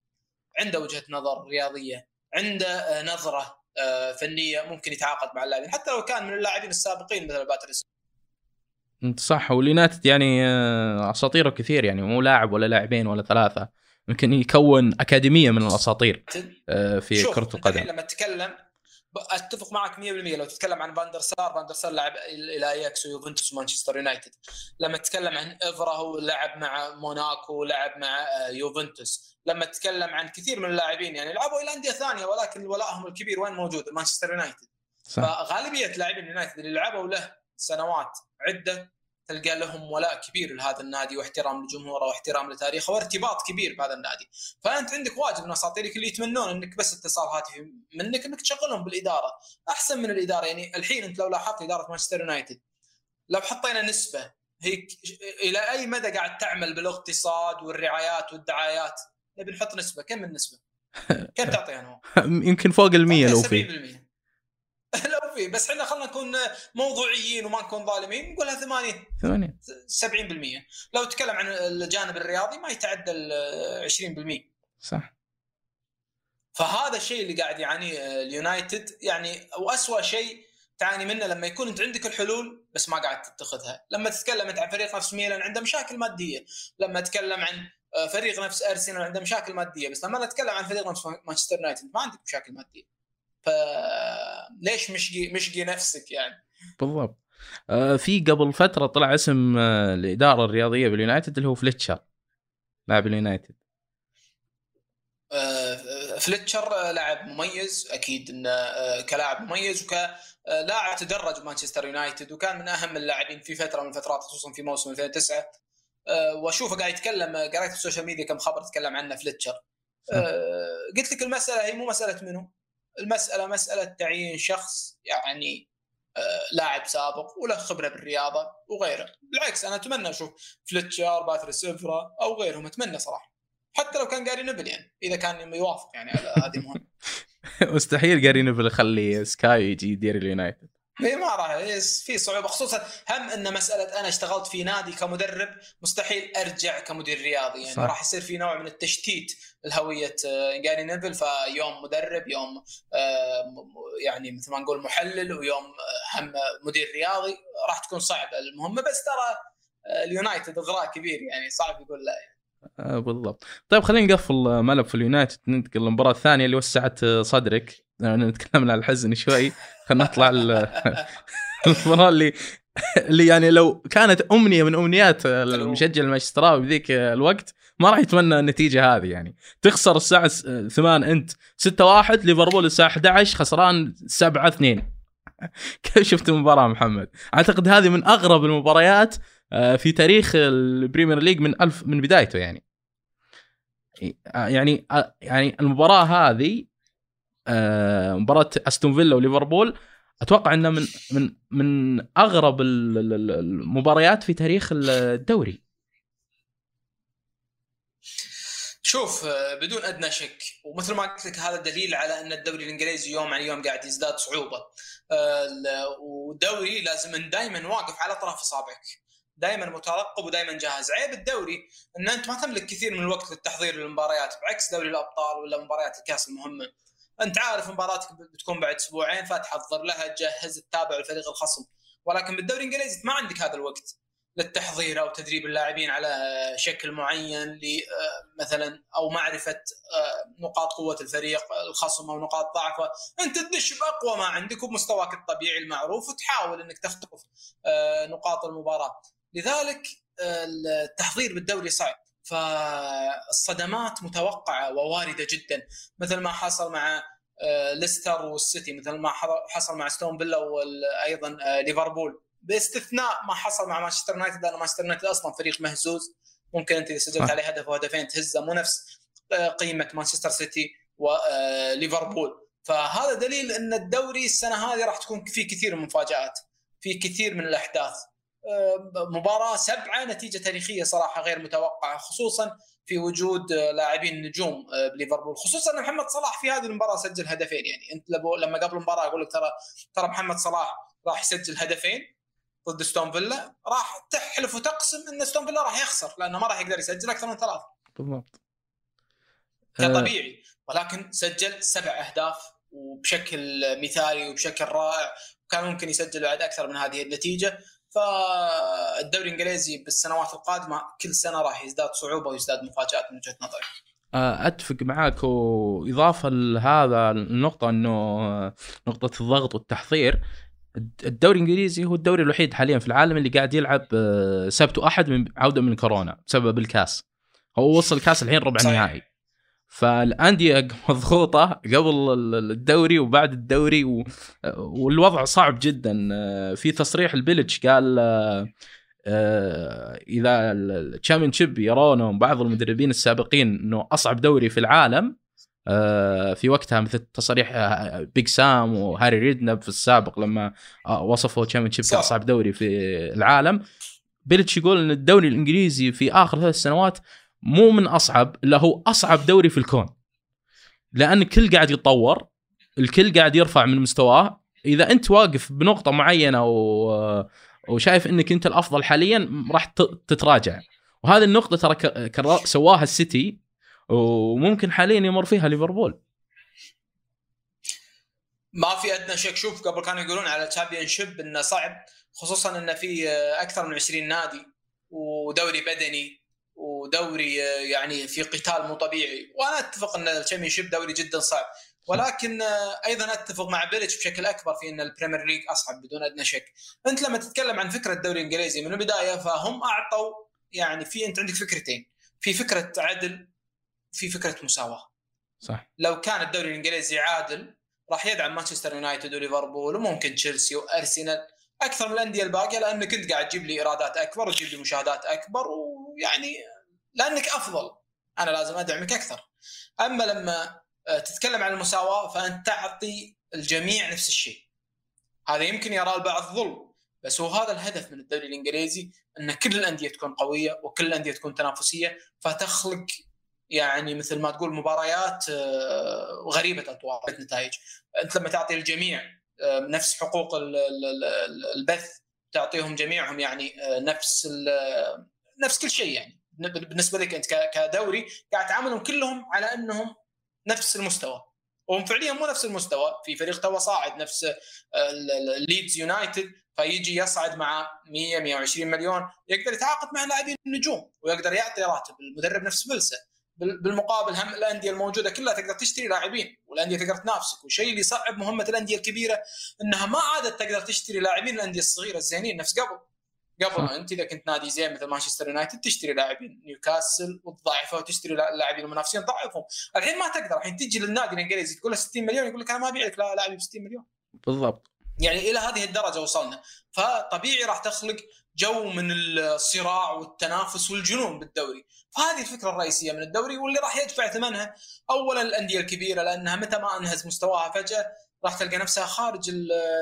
عنده وجهة نظر رياضية عنده آه، نظرة آه، فنية ممكن يتعاقد مع اللاعبين. حتى لو كان من اللاعبين السابقين مثل باتريس صح. واليونايتد يعني آه، أساطيره كثير يعني مو لاعب ولا لاعبين ولا ثلاثة يمكن يكون أكاديمية من الأساطير آه، في كرة القدم. لما تتكلم أتفق معك 100% لو تتكلم عن فاندر سار فاندر سار لعب إلى أياكس ويوفنتوس ومانشستر يونايتد. لما تتكلم عن إفرا هو لعب مع موناكو ولعب مع آه، يوفنتوس. لما تتكلم عن كثير من اللاعبين يعني لعبوا إلى أندية ثانية ولكن ولائهم الكبير وين موجود؟ مانشستر يونايتد. فغالبية لاعبين اليونايتد اللي لعبوا له سنوات عدة تلقى لهم ولاء كبير لهذا النادي واحترام لجمهوره واحترام لتاريخه وارتباط كبير بهذا النادي، فأنت عندك واجب من اساطيرك اللي يتمنون إنك بس اتصال هاتفي منك إنك تشغلهم بالإدارة، أحسن من الإدارة يعني الحين أنت لو لاحظت إدارة مانشستر يونايتد لو حطينا نسبة هي إلى أي مدى قاعد تعمل بالاقتصاد والرعايات والدعايات؟ نبي نحط نسبة. كم النسبة؟ كم تعطي أنا يمكن فوق ال 100 لو في. 70% فيه بس إحنا خلينا نكون موضوعيين وما نكون ظالمين نقولها 80 80 70% لو تكلم عن الجانب الرياضي ما يتعدى ال 20% صح. فهذا الشيء اللي قاعد يعانيه اليونايتد يعني واسوء شيء تعاني منه لما يكون أنت عندك الحلول بس ما قاعد تتخذها، لما تتكلم انت عن فريق نفس ميلان عنده مشاكل مادية، لما تتكلم عن فريق نفس أرسنال عنده مشاكل مادية، بس لما نتكلم عن فريق نفس مانشستر يونايتد ما عندك مشاكل مادية. فليش مشقي مشقي نفسك يعني؟ بالضبط. آه في قبل فترة طلع اسم آه الإدارة الرياضية باليونايتد اللي هو فليتشر لاعب اليونايتد. آه فليتشر لاعب مميز أكيد انه كلاعب مميز وكلاعب تدرج مانشستر يونايتد وكان من أهم اللاعبين في فترة من الفترات خصوصا في موسم 2009 آه، وأشوفه قاعد يتكلم قريت في ال social media كم خبر تكلم عنه فليتشر. قلت لك المسألة هي مو مسألة منو. المسألة مسألة تعيين شخص يعني آه، لاعب سابق وله خبرة بالرياضة وغيره. بالعكس أنا أتمنى أشوف فلتشر باتريس افرا أو غيرهم أتمنى صراحة. حتى لو كان جاري نيفل يعني إذا كان يوافق يعني على هذه مهمه مستحيل جاري نيفل يخلي سكاي يجي يدير اليونايتد. اي ما راح في صعوبة خصوصا هم إن مسألة أنا اشتغلت في نادي كمدرب مستحيل أرجع كمدير رياضي يعني صح. راح يصير في نوع من التشتيت لهوية آه، جاري نيفل فيوم مدرب يوم آه، يعني مثل ما نقول محلل ويوم آه، هم مدير رياضي راح تكون صعبة المهمه بس ترى اليونايتد إغراء كبير يعني صعب يقول لا يعني. بالضبط طيب خلينا نقفل ملف اليونايتد ننتقل للمباراة الثانية اللي وسعت صدرك نتكلم عن الحزن شوي. خلينا نطلع المباراه اللي اللي يعني لو كانت أمنية من أمنيات المشجع المانشستراوي بذيك الوقت ما راح يتمنى النتيجة هذه يعني. تخسر الساعة 8 أنت 6 1 ليفربول الساعة 11 خسران 7 2 كيف شفت المباراة محمد؟ أعتقد هذه من أغرب المباريات آه، في تاريخ ال Premier League من ألف من بدايته يعني. يعني آه، يعني المباراة هذه آه، مباراة أستون فيلا وليفربول. أتوقع انها من من من أغرب المباريات في تاريخ الدوري. شوف آه، بدون أدنى شك ومثل ما قلت لك هذا دليل على أن الدوري الإنجليزي يوم عن يوم قاعد يزداد صعوبة. آه، والدوري لازم دائما واقف على طرف إصابعك. دائما مترقب ودائما جاهز. عيب الدوري أن أنت ما تملك كثير من الوقت للتحضير للمباريات بعكس دوري الأبطال ولا مباريات الكأس المهمة. انت عارف مباراتك بتكون بعد أسبوعين فتحضر لها تجهز تتابع الفريق الخصم. ولكن بالدوري الانجليزي ما عندك هذا الوقت للتحضير أو تدريب اللاعبين على شكل معين آه، مثلا أو معرفة آه، نقاط قوة الفريق الخصم أو نقاط ضعفه، أنت تدش بأقوى ما عندك وبمستواك الطبيعي المعروف وتحاول إنك تخطف آه، نقاط المباراة، لذلك التحضير بالدوري صعب. فالصدمات متوقعة وواردة جدا. مثل ما حصل مع ليستر والسيتي مثل ما حصل مع ستون فيلا وأيضا ليفربول. باستثناء ما حصل مع مانشستر يونايتد لأن مانشستر يونايتد أصلا فريق مهزوز. ممكن أنت إذا سجلت عليه هدف وهدفين تهزه مو نفس آه، قيمة مانشستر سيتي وليفربول آه، فهذا دليل إن الدوري السنة هذه راح تكون في كثير من المفاجات في كثير من الأحداث. آه، مباراة سبعة نتيجة تاريخية صراحة غير متوقعة خصوصا في وجود لاعبين نجوم بليفربول خصوصا ان محمد صلاح في هذه المباراة سجل هدفين يعني أنت لما قبل المباراة أقول لك ترى ترى محمد صلاح راح يسجل هدفين ضد ستون فيلا راح تحلف وتقسم إن ستون فيلا راح يخسر لأنه ما راح يقدر يسجل أكثر من ثلاث بالضبط. كطبيعي ولكن سجل سبع أهداف وبشكل مثالي وبشكل رائع وكان ممكن يسجل بعد أكثر من هذه النتيجة. فالدوري الإنجليزي بالسنوات القادمة كل سنة راح يزداد صعوبة ويزداد مفاجآت من وجهة نظري. آه، أتفق معك وإضافة لهذا النقطة إنه نقطة الضغط والتحضير الدوري الإنجليزي هو الدوري الوحيد حاليا في العالم اللي قاعد يلعب آه، سبت وأحد من عودة من كورونا بسبب الكاس. هو وصل الكاس الحين ربع النهائي. فالأندية مضغوطة قبل الدوري وبعد الدوري و... والوضع صعب جدا. آه، في تصريح البيلتش قال آه، إذا ال Championship يرونه بعض المدربين السابقين إنه أصعب دوري في العالم آه، في وقتها مثل تصاريح Big آه، سام وهاري ريدناب في السابق لما آه، وصفوا Championship كأصعب دوري في العالم. بيليتش يقول إن الدوري الإنجليزي في آخر ثلاث سنوات مو من أصعب لا هو أصعب دوري في الكون. لأن الكل قاعد يتطور الكل قاعد يرفع من مستواه. إذا أنت واقف بنقطة معينة و... وشايف إنك أنت الأفضل حاليا راح تتراجع. وهذه النقطة ترى سواها السيتي وممكن حاليا يمر فيها ليفربول. ما في ادنى شك. شوف قبل كانوا يقولون على Championship إنه صعب خصوصا إنه في أكثر من 20 نادي ودوري بدني. ودوري يعني في قتال مو طبيعي. وأنا أتفق إن ال Championship دوري جدا صعب. ولكن أيضا أتفق مع بيليتش بشكل أكبر في إن ال Premier League أصعب بدون أدنى شك. أنت لما تتكلم عن فكرة الدوري الإنجليزي من البداية فهم أعطوا يعني في أنت عندك فكرتين. في فكرة عدل في فكرة مساواة. صح. لو كان الدوري الإنجليزي عادل راح يدعم مانشستر يونايتد وليفربول وممكن تشيلسي وأرسنال. أكثر من الأندية الباقية لانك انت قاعد تجيب لي إيرادات أكبر وتجيب لي مشاهدات أكبر ويعني لأنك أفضل. أنا لازم أدعمك أكثر. أما لما آه، تتكلم عن المساواة فأنت تعطي الجميع نفس الشيء. هذا يمكن يرى البعض ظلم بس هو هذا الهدف من الدوري الإنجليزي أن كل الأندية تكون قوية وكل الأندية تكون تنافسية فتخلق يعني مثل ما تقول مباريات آه، غريبة الاطوار نتائج. أنت لما تعطي الجميع نفس حقوق البث تعطيهم جميعهم يعني آه، نفس نفس كل شيء يعني. بالنسبة لك أنت كدوري قاعد تعاملهم كلهم على أنهم نفس المستوى. وهم فعليا مو نفس المستوى. في فريق تو صاعد نفس الليدز يونايتد فيجي يصعد مع 100 120 مليون يقدر يتعاقد مع لاعبين النجوم ويقدر يعطي راتب المدرب نفس بيلسا بالمقابل هم الأندية الموجودة كلها تقدر تشتري لاعبين والأندية تقدر تنافسك والشيء اللي يصعب مهمة الأندية الكبيرة إنها ما عادت تقدر تشتري لاعبين الأندية الصغيرة الزينين نفس قبل. قبل أنت إذا كنت نادي زين مثل مانشستر يونايتد تشتري لاعبين نيوكاسل وتضعفه وتشتري لاعبين المنافسين تضعفهم الحين ما تقدر الحين تجي للنادي الإنجليزي تقول له 60 مليون يقول لك أنا ما أبيع لك لاعبي ب 60 مليون. بالضبط. يعني إلى هذه الدرجة وصلنا. فطبيعي راح تخلق جو من الصراع والتنافس والجنون بالدوري. فهذه الفكرة الرئيسية من الدوري واللي راح يدفع ثمنها اولا الأندية الكبيرة لأنها متى ما أنهز مستواها فجأة راح تلقى نفسها خارج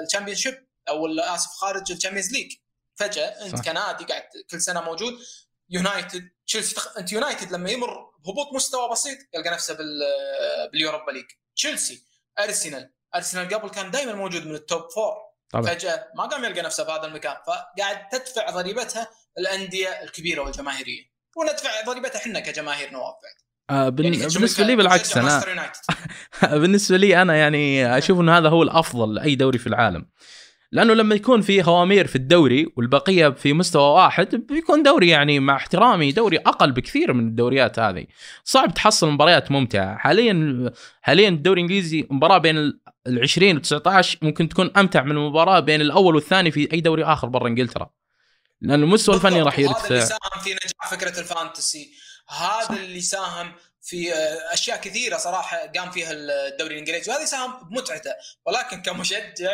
ال Championship أو آسف خارج ال Champions League فجأة أنت صح. كنادي قاعد كل سنة موجود يونايتد تشيلسي تخ... أنت يونايتد لما يمر بهبوط مستوى بسيط يلقى نفسه بال... بال Europa League تشيلسي ارسنال ارسنال قبل كان دائما موجود من ال top four طبعا. فجأة ما قام يلقى نفسه في هذا المكان فقاعد تدفع ضريبتها الأندية الكبيرة والجماهيرية. وندفع ضريبتها إحنا كجماهير نواف آه بن... يعني بالنسبة لي بالعكس أنا بالنسبة لي أنا يعني أشوف إنه هذا هو الأفضل لأي دوري في العالم. لأنه لما يكون في خوامير في الدوري والبقية في مستوى واحد بيكون دوري يعني مع احترامي دوري أقل بكثير من الدوريات هذه. صعب تحصل مباريات ممتعة. حاليا حاليا الدوري الإنجليزي مباراة بين ال 20 و 19 ممكن تكون أمتع من المباراة بين الأول والثاني في أي دوري آخر برا إنجلترا. لأن المستوى الفني راح يرتفع هذا اللي ساهم في نجاح فكرة الفانتسي. هذا صح. اللي ساهم في آه، أشياء كثيرة صراحة قام فيها الدوري الإنجليزي وهذا ساهم بمتعته. ولكن كمشجع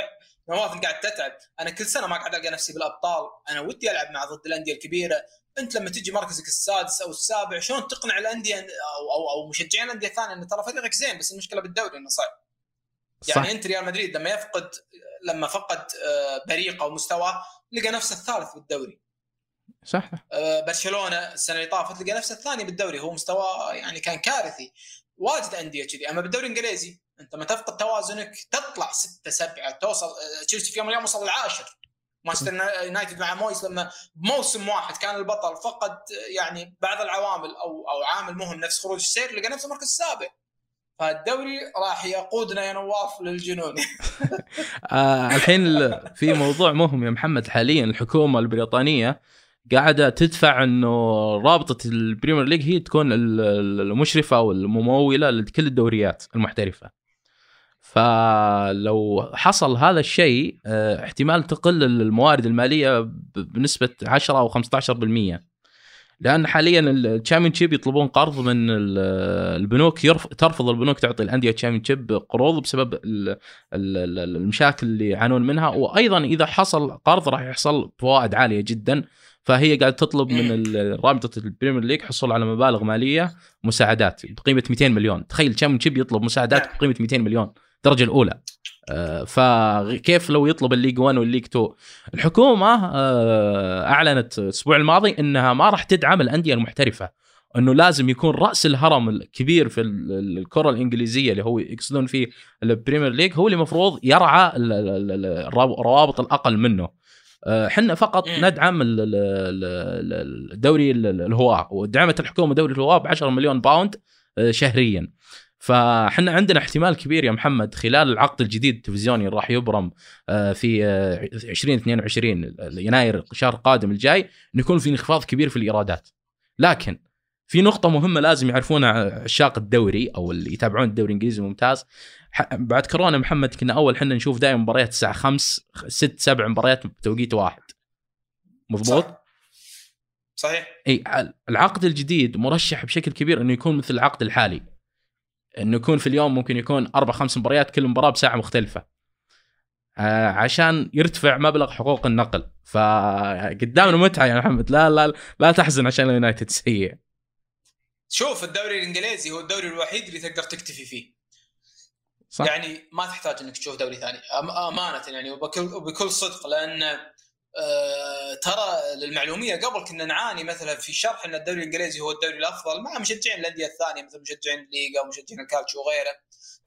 نواف قاعد تتعب. أنا كل سنة ما قاعد ألقى نفسي بالأبطال. أنا ودي ألعب مع ضد الأندية الكبيرة. أنت لما تجي مركزك السادس أو السابع شلون تقنع الأندية أو أو, أو مشجعين الأندية الثانية إن ترى فريقك زين؟ بس المشكلة بالدوري إنه صعب. يعني انت ريال مدريد لما يفقد لما فقد آه، بريقه ومستواه لقى نفسه الثالث بالدوري. صح. آه، برشلونة السنة اللي طافت لقى نفسه الثاني بالدوري هو مستواه يعني كان كارثي. واجد أندية كذي. أما بالدوري الإنجليزي أنت ما تفقد توازنك تطلع ستة سبعة توصل آه، تشيلسي في يوم من الأيام وصل العاشر. مانشستر يونايتد مع مويس لما بموسم واحد كان البطل فقد يعني بعض العوامل أو أو عامل مهم نفس خروج السير لقى نفسه المركز السابع. فالدوري راح يقودنا يا نواف للجنون. آه الحين في موضوع مهم يا محمد حاليا الحكومة البريطانية قاعدة تدفع إنه رابطة ال Premier League هي تكون المشرفة أو المموله لكل الدوريات المحترفة. فلو حصل هذا الشيء آه، احتمال تقل الموارد المالية بنسبة 10 أو 15% لأن حاليا ال Championship يطلبون قرض من البنوك يرف... ترفض البنوك تعطي الأندية ال Championship قروض بسبب المشاكل اللي يعانون منها. وأيضا إذا حصل قرض راح يحصل فوائد عالية جدا. فهي قاعدة تطلب من رابطة ال Premier League حصول على مبالغ مالية مساعدات بقيمة 200 مليون. تخيل ال Championship يطلب مساعدات نعم. بقيمة 200 مليون. الدرجة الأولى. آه، فكيف لو يطلب ال League 1 وال League 2 الحكومة آه، أعلنت الأسبوع الماضي إنها ما راح تدعم الأندية المحترفة إنه لازم يكون رأس الهرم الكبير في الكرة الإنجليزية اللي هو يقصدون فيه ال Premier League هو اللي المفروض يرعى الروابط الأقل منه. آه، إحنا فقط ندعم الدوري الهواة ودعمت الحكومة دوري الهواة ب 10 مليون pound شهريا. فاحنا عندنا احتمال كبير يا محمد خلال العقد الجديد التلفزيوني اللي راح يبرم آه، في 2022 آه، يناير الشهر القادم الجاي انه يكون في انخفاض كبير في الإيرادات. لكن في نقطة مهمة لازم يعرفونها عشاق الدوري أو اللي يتابعون الدوري الإنجليزي الممتاز بعد كورونا محمد كنا أول إحنا نشوف دائما مباريات الساعة 5 6 7 مباريات بتوقيت واحد. مضبوط؟ صح. صحيح. إي العقد الجديد مرشح بشكل كبير إنه يكون مثل العقد الحالي. انه يكون في اليوم ممكن يكون أربع خمس مباريات كل مباراة بساعة مختلفة. آه عشان يرتفع مبلغ حقوق النقل. فقدامنا متعة يا محمد. لا لا لا تحزن عشان اليونايتد سيء. شوف الدوري الإنجليزي هو الدوري الوحيد اللي تقدر تكتفي فيه. صح. يعني ما تحتاج إنك تشوف دوري ثاني. أمانة يعني وبكل, وبكل صدق لأن آه، ترى للمعلومية قبل كنا نعاني مثلا في شرح إن الدوري الإنجليزي هو الدوري الأفضل مع مشجعين الأندية الثانية مثل مشجعين الليغا ومشجعين الكالتشو وغيره.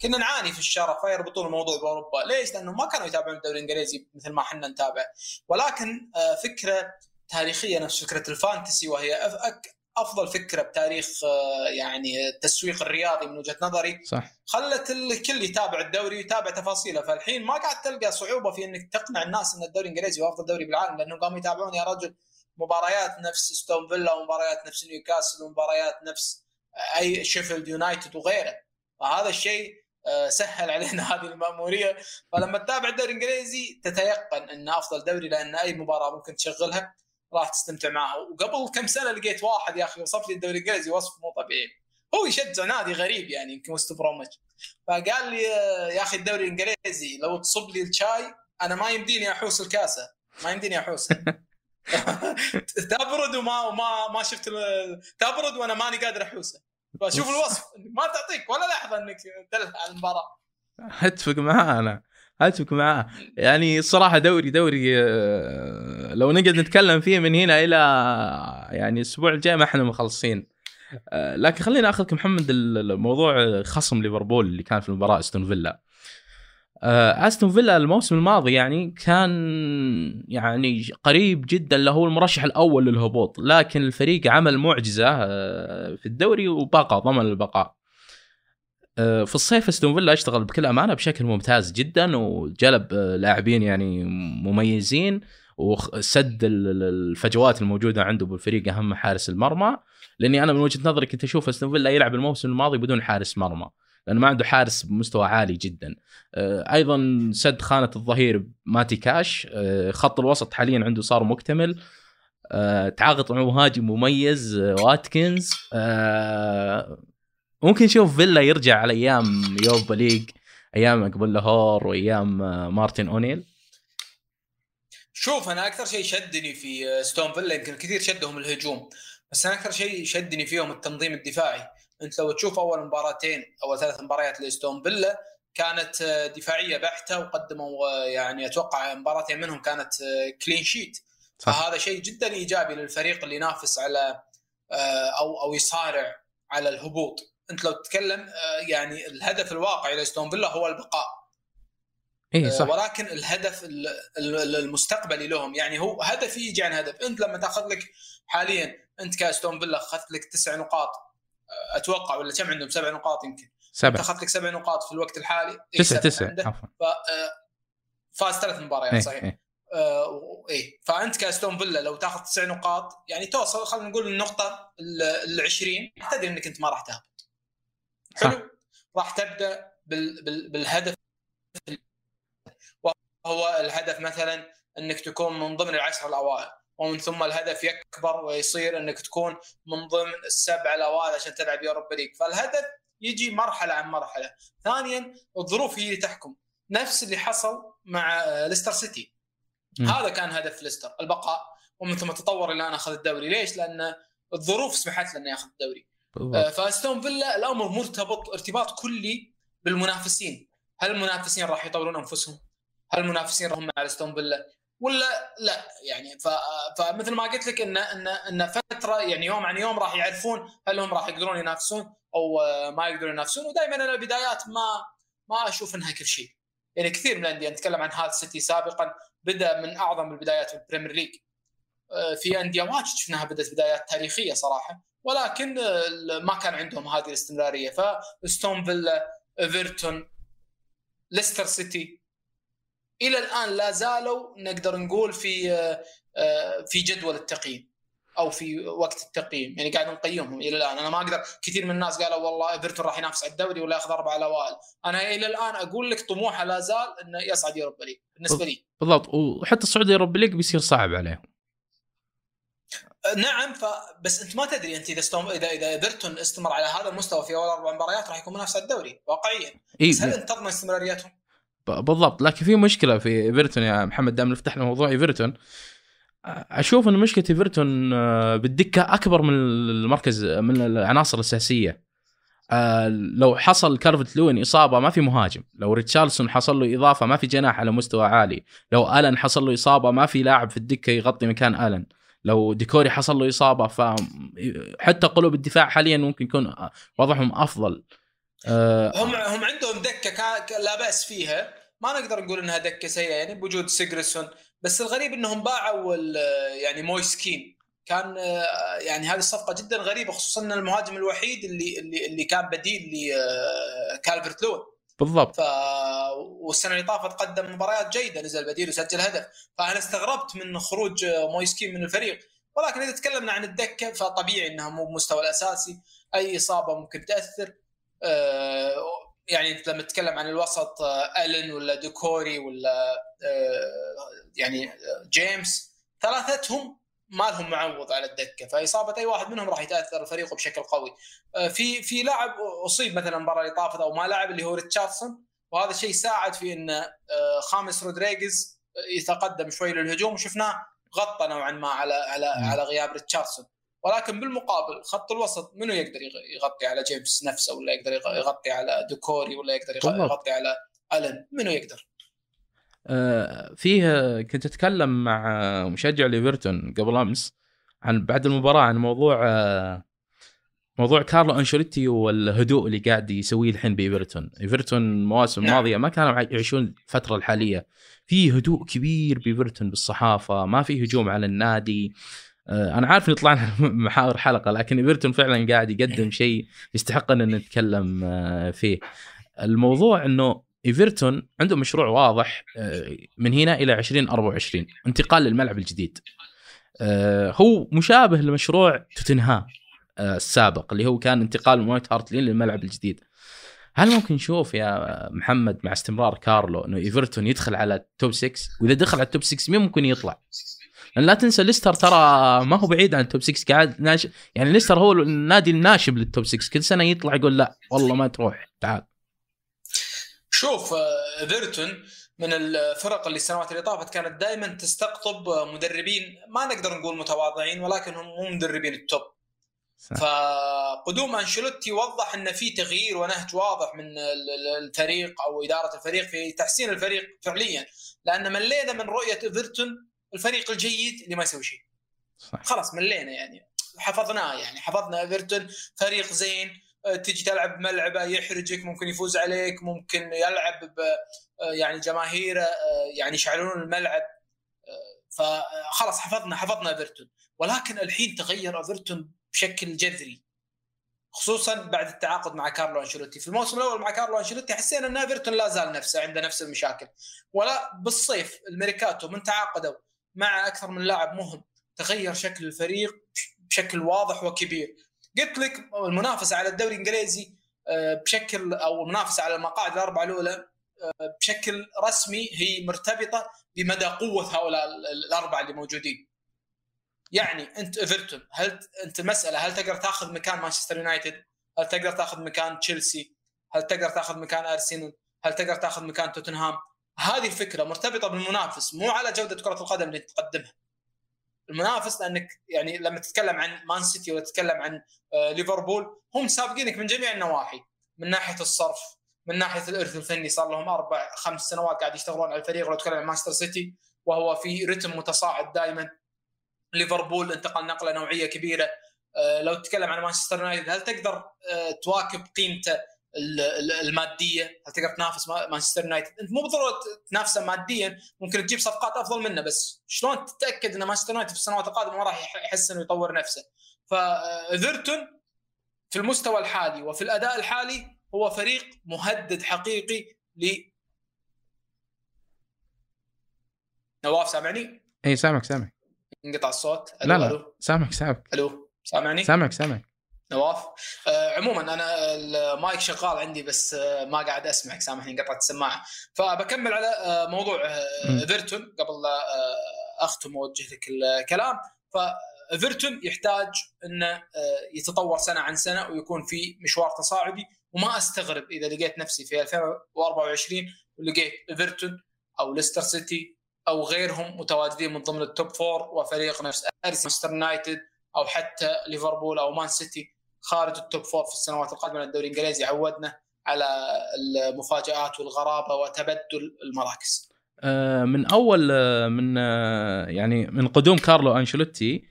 كنا نعاني في الشرح فيربطون الموضوع بأوروبا. ليش؟ لأنه ما كانوا يتابعون الدوري الإنجليزي مثل ما إحنا نتابع. ولكن آه، فكرة تاريخية نفس فكرة ال Fantasy وهي أفضل فكرة بتاريخ آه، يعني التسويق الرياضي من وجهة نظري. صح. خلت الكل يتابع الدوري ويتابع تفاصيله. فالحين ما قاعد تلقى صعوبة في إنك تقنع الناس إن الدوري الإنجليزي هو أفضل دوري بالعالم لأنهم قاموا يتابعون يا رجل مباريات نفس أستون فيلا ومباريات نفس نيوكاسل ومباريات نفس أي شيفيلد يونايتد وغيره. فهذا الشيء آه، سهل علينا هذه المأمورية. فلما تتابع الدوري الإنجليزي تتيقن إنه أفضل دوري لأن أي مباراة ممكن تشغلها راح تستمتع معها وقبل كم سنة لقيت واحد يا أخي وصف لي الدوري الانجليزي وصف مو طبيعي. هو يشجع نادي غريب يعني يمكن وست برومتش فقال لي يا أخي الدوري الإنجليزي لو تصب لي الشاي أنا ما يمديني أحوس الكاسة. ما يمديني أحوس. تبرد وما وما ما شفت تبرد وأنا ماني قادر أحوسه. فشوف الوصف. ما تعطيك ولا لحظة إنك تلح على المباراة. اتفق معاه أنا اتفق معاه يعني الصراحه دوري دوري آه، لو نقعد نتكلم فيه من هنا إلى يعني الأسبوع الجاي ما إحنا مخلصين. آه، لكن خلينا أخذك محمد الموضوع خصم ليفربول اللي كان في المباراة أستون فيلا. آه، أستون فيلا الموسم الماضي يعني كان يعني قريب جدا له هو المرشح الأول للهبوط لكن الفريق عمل معجزة في الدوري وبقى ضمن البقاء. في الصيف استون فيلا اشتغل بكل أمانة بشكل ممتاز جدا وجلب آه، لاعبين يعني مميزين وسد الفجوات الموجودة عنده بالفريق أهم حارس المرمى. لأني أنا من وجهة نظري كنت أشوف استون فيلا يلعب الموسم الماضي بدون حارس مرمى لأنه ما عنده حارس بمستوى عالي جدا. آه، أيضا سد خانة الظهير ماتي كاش خط الوسط حاليا عنده صار مكتمل. تعاقد مع مهاجم مميز واتكنز. ممكن نشوف فيلا يرجع على أيام Europa League أيام أغبونلاهور وأيام آه، مارتن أونيل. شوف أنا أكثر شيء شدني في آه، أستون فيلا يمكن كثير شدهم الهجوم بس أنا أكثر شيء شدني فيهم التنظيم الدفاعي. أنت لو تشوف أول مباراتين أو ثلاث مباريات لأستون فيلا كانت آه، دفاعية بحتة وقدموا يعني أتوقع مباراتين منهم كانت كلين شيت فهذا شيء جدا إيجابي للفريق اللي ينافس على أو أو يصارع على الهبوط. انت لو تتكلم آه، يعني الهدف الواقعي لاستون فيلا هو البقاء. اي صح. ولكن الهدف المستقبلي لهم يعني هو هدف يجي عن هدف. انت لما تاخذ لك حاليا انت كاستون فيلا أخذت لك تسع نقاط آه، أتوقع ولا كم عندهم؟ سبع نقاط يمكن. سبع. أخذت لك سبع نقاط في الوقت الحالي تسع تسع عفوا. فاز ثلاث مباريات إيه، صحيح. إيه. آه إيه. فأنت كاستون فيلا لو تاخذ تسع نقاط يعني توصل خلينا نقول النقطة ال 20 تدري إنك أنت ما راح تهبط. حلو. راح تبدأ بال... بال... بالهدف وهو الهدف مثلا إنك تكون من ضمن العشر الأوائل ومن ثم الهدف يكبر ويصير إنك تكون من ضمن السبع الأوائل عشان تلعب يوروبا ليج فالهدف يجي مرحلة عن مرحلة. ثانيا الظروف هي اللي تحكم. نفس اللي حصل مع ليستر سيتي. م. هذا كان هدف ليستر البقاء. ومن ثم تطور إلى أن أخذ الدوري. ليش؟ لأن الظروف سمحت له انه يأخذ الدوري. آه، فاستون فيلا الامر مرتبط ارتباط كلي بالمنافسين. هل المنافسين راح يطورون انفسهم؟ هل المنافسين هم على استون فيلا؟ ولا لا يعني فمثل ما قلت لك ان ان إن فترة يعني يوم عن يوم راح يعرفون هل هم راح يقدرون ينافسون أو ما يقدرون ينافسون. ودائما أنا البدايات ما ما أشوف إنها كل شيء. يعني كثير من الأندية نتكلم عن هال سيتي سابقا بدأ من أعظم البدايات في ال Premier League. آه، في أندية واجد شفناها بدأت بدايات تاريخية صراحة. ولكن ما كان عندهم هذه الاستمرارية. فأستون فيلا ايفرتون ليستر سيتي إلى الآن لا زالوا نقدر نقول في آه، في جدول التقييم أو في وقت التقييم. يعني قاعد نقيمهم إلى الآن. أنا ما أقدر كثير من الناس قالوا والله ايفرتون راح ينافس على الدوري ولا ياخذ أربع الأوائل. أنا إلى الآن أقول لك طموحه لا زال إنه يصعد Europa League بالنسبة لي. بالضبط. وحتى الصعود Europa League بيصير صعب عليهم. نعم ف بس أنت ما تدري أنت إذا استوم... اذا إذا ايفرتون استمر على هذا المستوى في أول أربع مباريات راح يكون منافس على الدوري واقعيا. إيه بس هل انت تضمن استمراريتهم؟ بالضبط. لكن في مشكلة في إيفرتون يا محمد دام فتحنا موضوع إيفرتون. أشوف إن مشكلة إيفرتون آه، بالدكة أكبر من المركز من العناصر الأساسية. آه، لو حصل كارفت لوين إصابة ما في مهاجم. لو ريتشارلسون حصل له إضافة ما في جناح على مستوى عالي. لو آلن حصل له إصابة ما في لاعب في الدكة يغطي مكان آلن. لو ديكوري حصل له إصابة ف حتى قلوب الدفاع حاليا ممكن يكون وضعهم أفضل. أه هم هم عندهم دكة لا بأس فيها. ما نقدر نقول إنها دكة سيئة يعني بوجود سيغوردسون بس الغريب إنهم باعوا يعني مويسكين كان يعني هذه الصفقة جدا غريبة خصوصا إن المهاجم الوحيد اللي اللي اللي كان بديل لكالفرت لوين. بالضبط. ف... والسنة اللي طافت قدم مباريات جيدة نزل بديل وسجل هدف. فأنا استغربت من خروج مويسكين من الفريق. ولكن إذا تكلمنا عن الدكة فطبيعي إنها مو بمستوى الأساسي. أي إصابة ممكن تأثر. آه، يعني أنت لما تتكلم عن الوسط آه، ألن ولا ديكوري ولا آه، يعني جيمس ثلاثتهم ما لهم معوض على الدكة فإصابة أي واحد منهم راح يتأثر فريقه بشكل قوي. آه، في في لاعب أصيب مثلا المباراه اللي طافت أو ما لعب اللي هو ريتشاردسون وهذا الشيء ساعد في إن آه، خاميس رودريغيز يتقدم شوي للهجوم وشفناه غطى نوعا ما على على م... على غياب ريتشاردسون. ولكن بالمقابل خط الوسط منو يقدر يغطي على جيمس نفسه ولا يقدر يغطي على دوكوري ولا يقدر يغطي على ألن؟ منو يقدر؟ آه، فيه كنت أتكلم مع مشجع ليفرتون قبل أمس عن بعد المباراة عن موضوع آه، موضوع كارلو أنشيلوتي والهدوء اللي قاعد يسويه الحين بإيفرتون، إيفرتون المواسم نعم. الماضيه ما كانوا يعيشون الفترة الحالية، في هدوء كبير بإيفرتون بالصحافة، ما في هجوم على النادي، آه، أنا عارف إن طلعنا محاور حلقة لكن إيفرتون فعلا قاعد يقدم شيء يستحق إن نتكلم آه، فيه. الموضوع إنه إيفرتون عنده مشروع واضح آه، من هنا إلى 2024 انتقال للملعب الجديد. آه، هو مشابه لمشروع توتنهام آه، السابق اللي هو كان انتقال من وايت هارت لين للملعب الجديد. هل ممكن نشوف يا محمد مع استمرار كارلو إنه إيفرتون يدخل على ال top 6 وإذا دخل على ال top 6 مين ممكن يطلع؟ لأن لا تنسى ليستر ترى ما هو بعيد عن ال top 6 قاعد ناش... يعني ليستر هو النادي الناشب لل top 6 كل سنة يطلع يقول لا والله ما تروح تعال شوف آه، ايفرتون من الفرق اللي السنوات اللي طافت كانت دائما تستقطب مدربين ما نقدر نقول متواضعين ولكن هم مو مدربين ال top. صح. فقدوم أنشيلوتي وضح إن في تغيير ونهج واضح من ال- ال- الفريق أو إدارة الفريق في تحسين الفريق فعليا لأن ملينا من رؤية ايفرتون الفريق الجيد اللي ما يسوي شيء. صح. خلاص ملينا يعني. حفظناه يعني. حفظنا ايفرتون فريق زين. آه، تجي تلعب بملعبه يحرجك ممكن يفوز عليك ممكن يلعب ب آه، يعني جماهيره آه، يعني يشعلون الملعب. آه، فخلاص حفظنا حفظنا ايفرتون. ولكن الحين تغير ايفرتون بشكل جذري خصوصا بعد التعاقد مع كارلو أنشيلوتي. في الموسم الأول مع كارلو أنشيلوتي حسينا إن ايفرتون لا زال نفسه عنده نفس المشاكل. ولا بالصيف الميركاتو من تعاقدوا مع أكثر من لاعب مهم تغير شكل الفريق بشكل واضح وكبير. قلت لك المنافسة على الدوري الإنجليزي آه، بشكل أو المنافسة على المقاعد الأربعة الأولى آه، بشكل رسمي هي مرتبطة بمدى قوة هؤلاء ال- الأربعة اللي موجودين. يعني أنت إيفرتون هل أنت المسألة هل تقدر تأخذ مكان مانشستر يونايتد؟ هل تقدر تأخذ مكان تشيلسي؟ هل تقدر تأخذ مكان أرسنال؟ هل تقدر تأخذ مكان توتنهام؟ هذه الفكرة مرتبطة بالمنافس مو على جودة كرة القدم اللي تقدمها. المنافس لأنك يعني لما تتكلم عن مان سيتي ولا تتكلم عن آه، ليفربول هم سابقينك من جميع النواحي من ناحية الصرف من ناحية الإرث الفني صار لهم أربع خمس سنوات قاعد يشتغلون على الفريق ولو تتكلم عن مانشستر سيتي وهو في رتم متصاعد دائما ليفربول انتقل نقلة نوعية كبيرة آه، لو تتكلم عن مانشستر يونايتد هل تقدر آه، تواكب قيمته المادية؟ هل تقدر تنافس ما- مانشستر يونايتد؟ انت مو بالضروره تنافسه ماديا ممكن تجيب صفقات أفضل منه بس شلون تتأكد إن مانشستر يونايتد في السنوات القادمة ما راح يح- يحسن ويطور نفسه؟ فايفرتون في المستوى الحالي وفي الأداء الحالي هو فريق مهدد حقيقي ل نواف سامعني؟ اي سامعك سامعك انقطع الصوت لا لا سامعك سامعك ألو سامعني؟ سامعك سامعك نواف. آه عموما أنا المايك شغال عندي بس آه ما قاعد أسمعك سامحني انقطعت السماعة. فبكمل على آه موضوع آه. ايفرتون قبل لا آه أختم وأوجه لك الكلام. فايفرتون يحتاج إنه آه يتطور سنة عن سنة ويكون في مشوار تصاعدي. وما أستغرب إذا لقيت نفسي في 2024 ولقيت ايفرتون أو ليستر سيتي أو غيرهم متواجدين من ضمن ال top four وفريق نفس أرسنال يونايتد أو حتى ليفربول أو مان سيتي. خارج ال top four في السنوات القادمة للدوري الإنجليزي عودنا على المفاجآت والغرابة وتبدل المراكز. آه، من أول آه، من آه، يعني من قدوم كارلو أنشيلوتي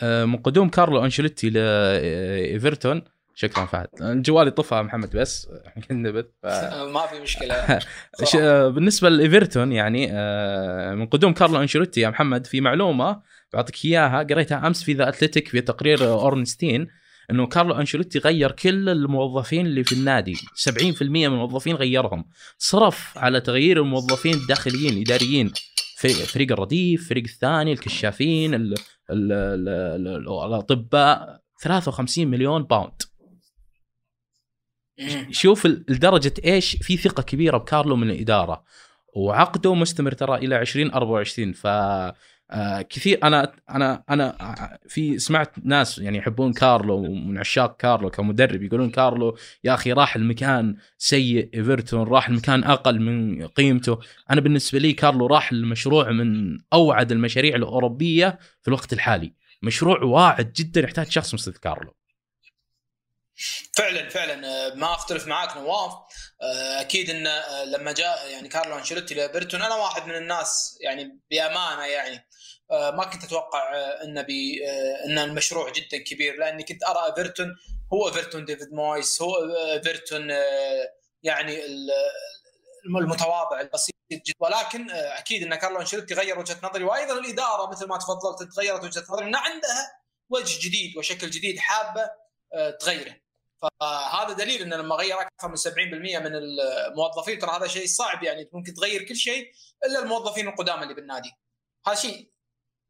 آه، من قدوم كارلو أنشيلوتي لايفرتون شكرا فهد. جوالي طفى محمد بس ف... ما في مشكلة. بالنسبة لإيفرتون يعني من قدوم كارلو أنشيلوتي يا محمد في معلومة بعطيك إياها قريتها أمس في The Athletic في تقرير أورنستين. إنه كارلو أنشيلوتي غير كل الموظفين اللي في النادي. 70% من الموظفين غيرهم. صرف على تغيير الموظفين الداخليين الاداريين في فريق الرديف الفريق الثاني الكشافين ال ال ال ال الأطباء. 53 مليون باوند. شوف لدرجة إيش؟ في ثقة كبيرة بكارلو من الإدارة. وعقده مستمر ترى إلى 2024 ف آه، كثير. أنا أنا أنا آه، في سمعت ناس يعني يحبون كارلو ومن عشاق كارلو كمدرب يقولون كارلو يا أخي راح المكان سيء إيفرتون راح المكان أقل من قيمته. أنا بالنسبة لي كارلو راح المشروع من أوعد المشاريع الأوروبية في الوقت الحالي. مشروع واعد جدا يحتاج شخص مثل كارلو. فعلا فعلا. آه، ما أختلف معاك نواف. أكيد انه لما جاء يعني كارلو أنشيلوتي لإيفرتون أنا واحد من الناس يعني بأمانة يعني ما كنت أتوقع إنه بي ان المشروع جدا كبير لأني كنت أرى ايفرتون هو ايفرتون ديفيد مويس هو ايفرتون يعني المتواضع البسيط جدا. ولكن أكيد إن كارلو أنشيلوتي غير وجهة نظري وأيضا الإدارة مثل ما تفضلت تغيرت وجهة نظري إن عندها وجه جديد وشكل جديد حابة تغيره. فهذا دليل إن لما غير أكثر من 70% من الموظفين ترى هذا شيء صعب يعني ممكن تغير كل شيء إلا الموظفين القدامى اللي بالنادي. هذا شيء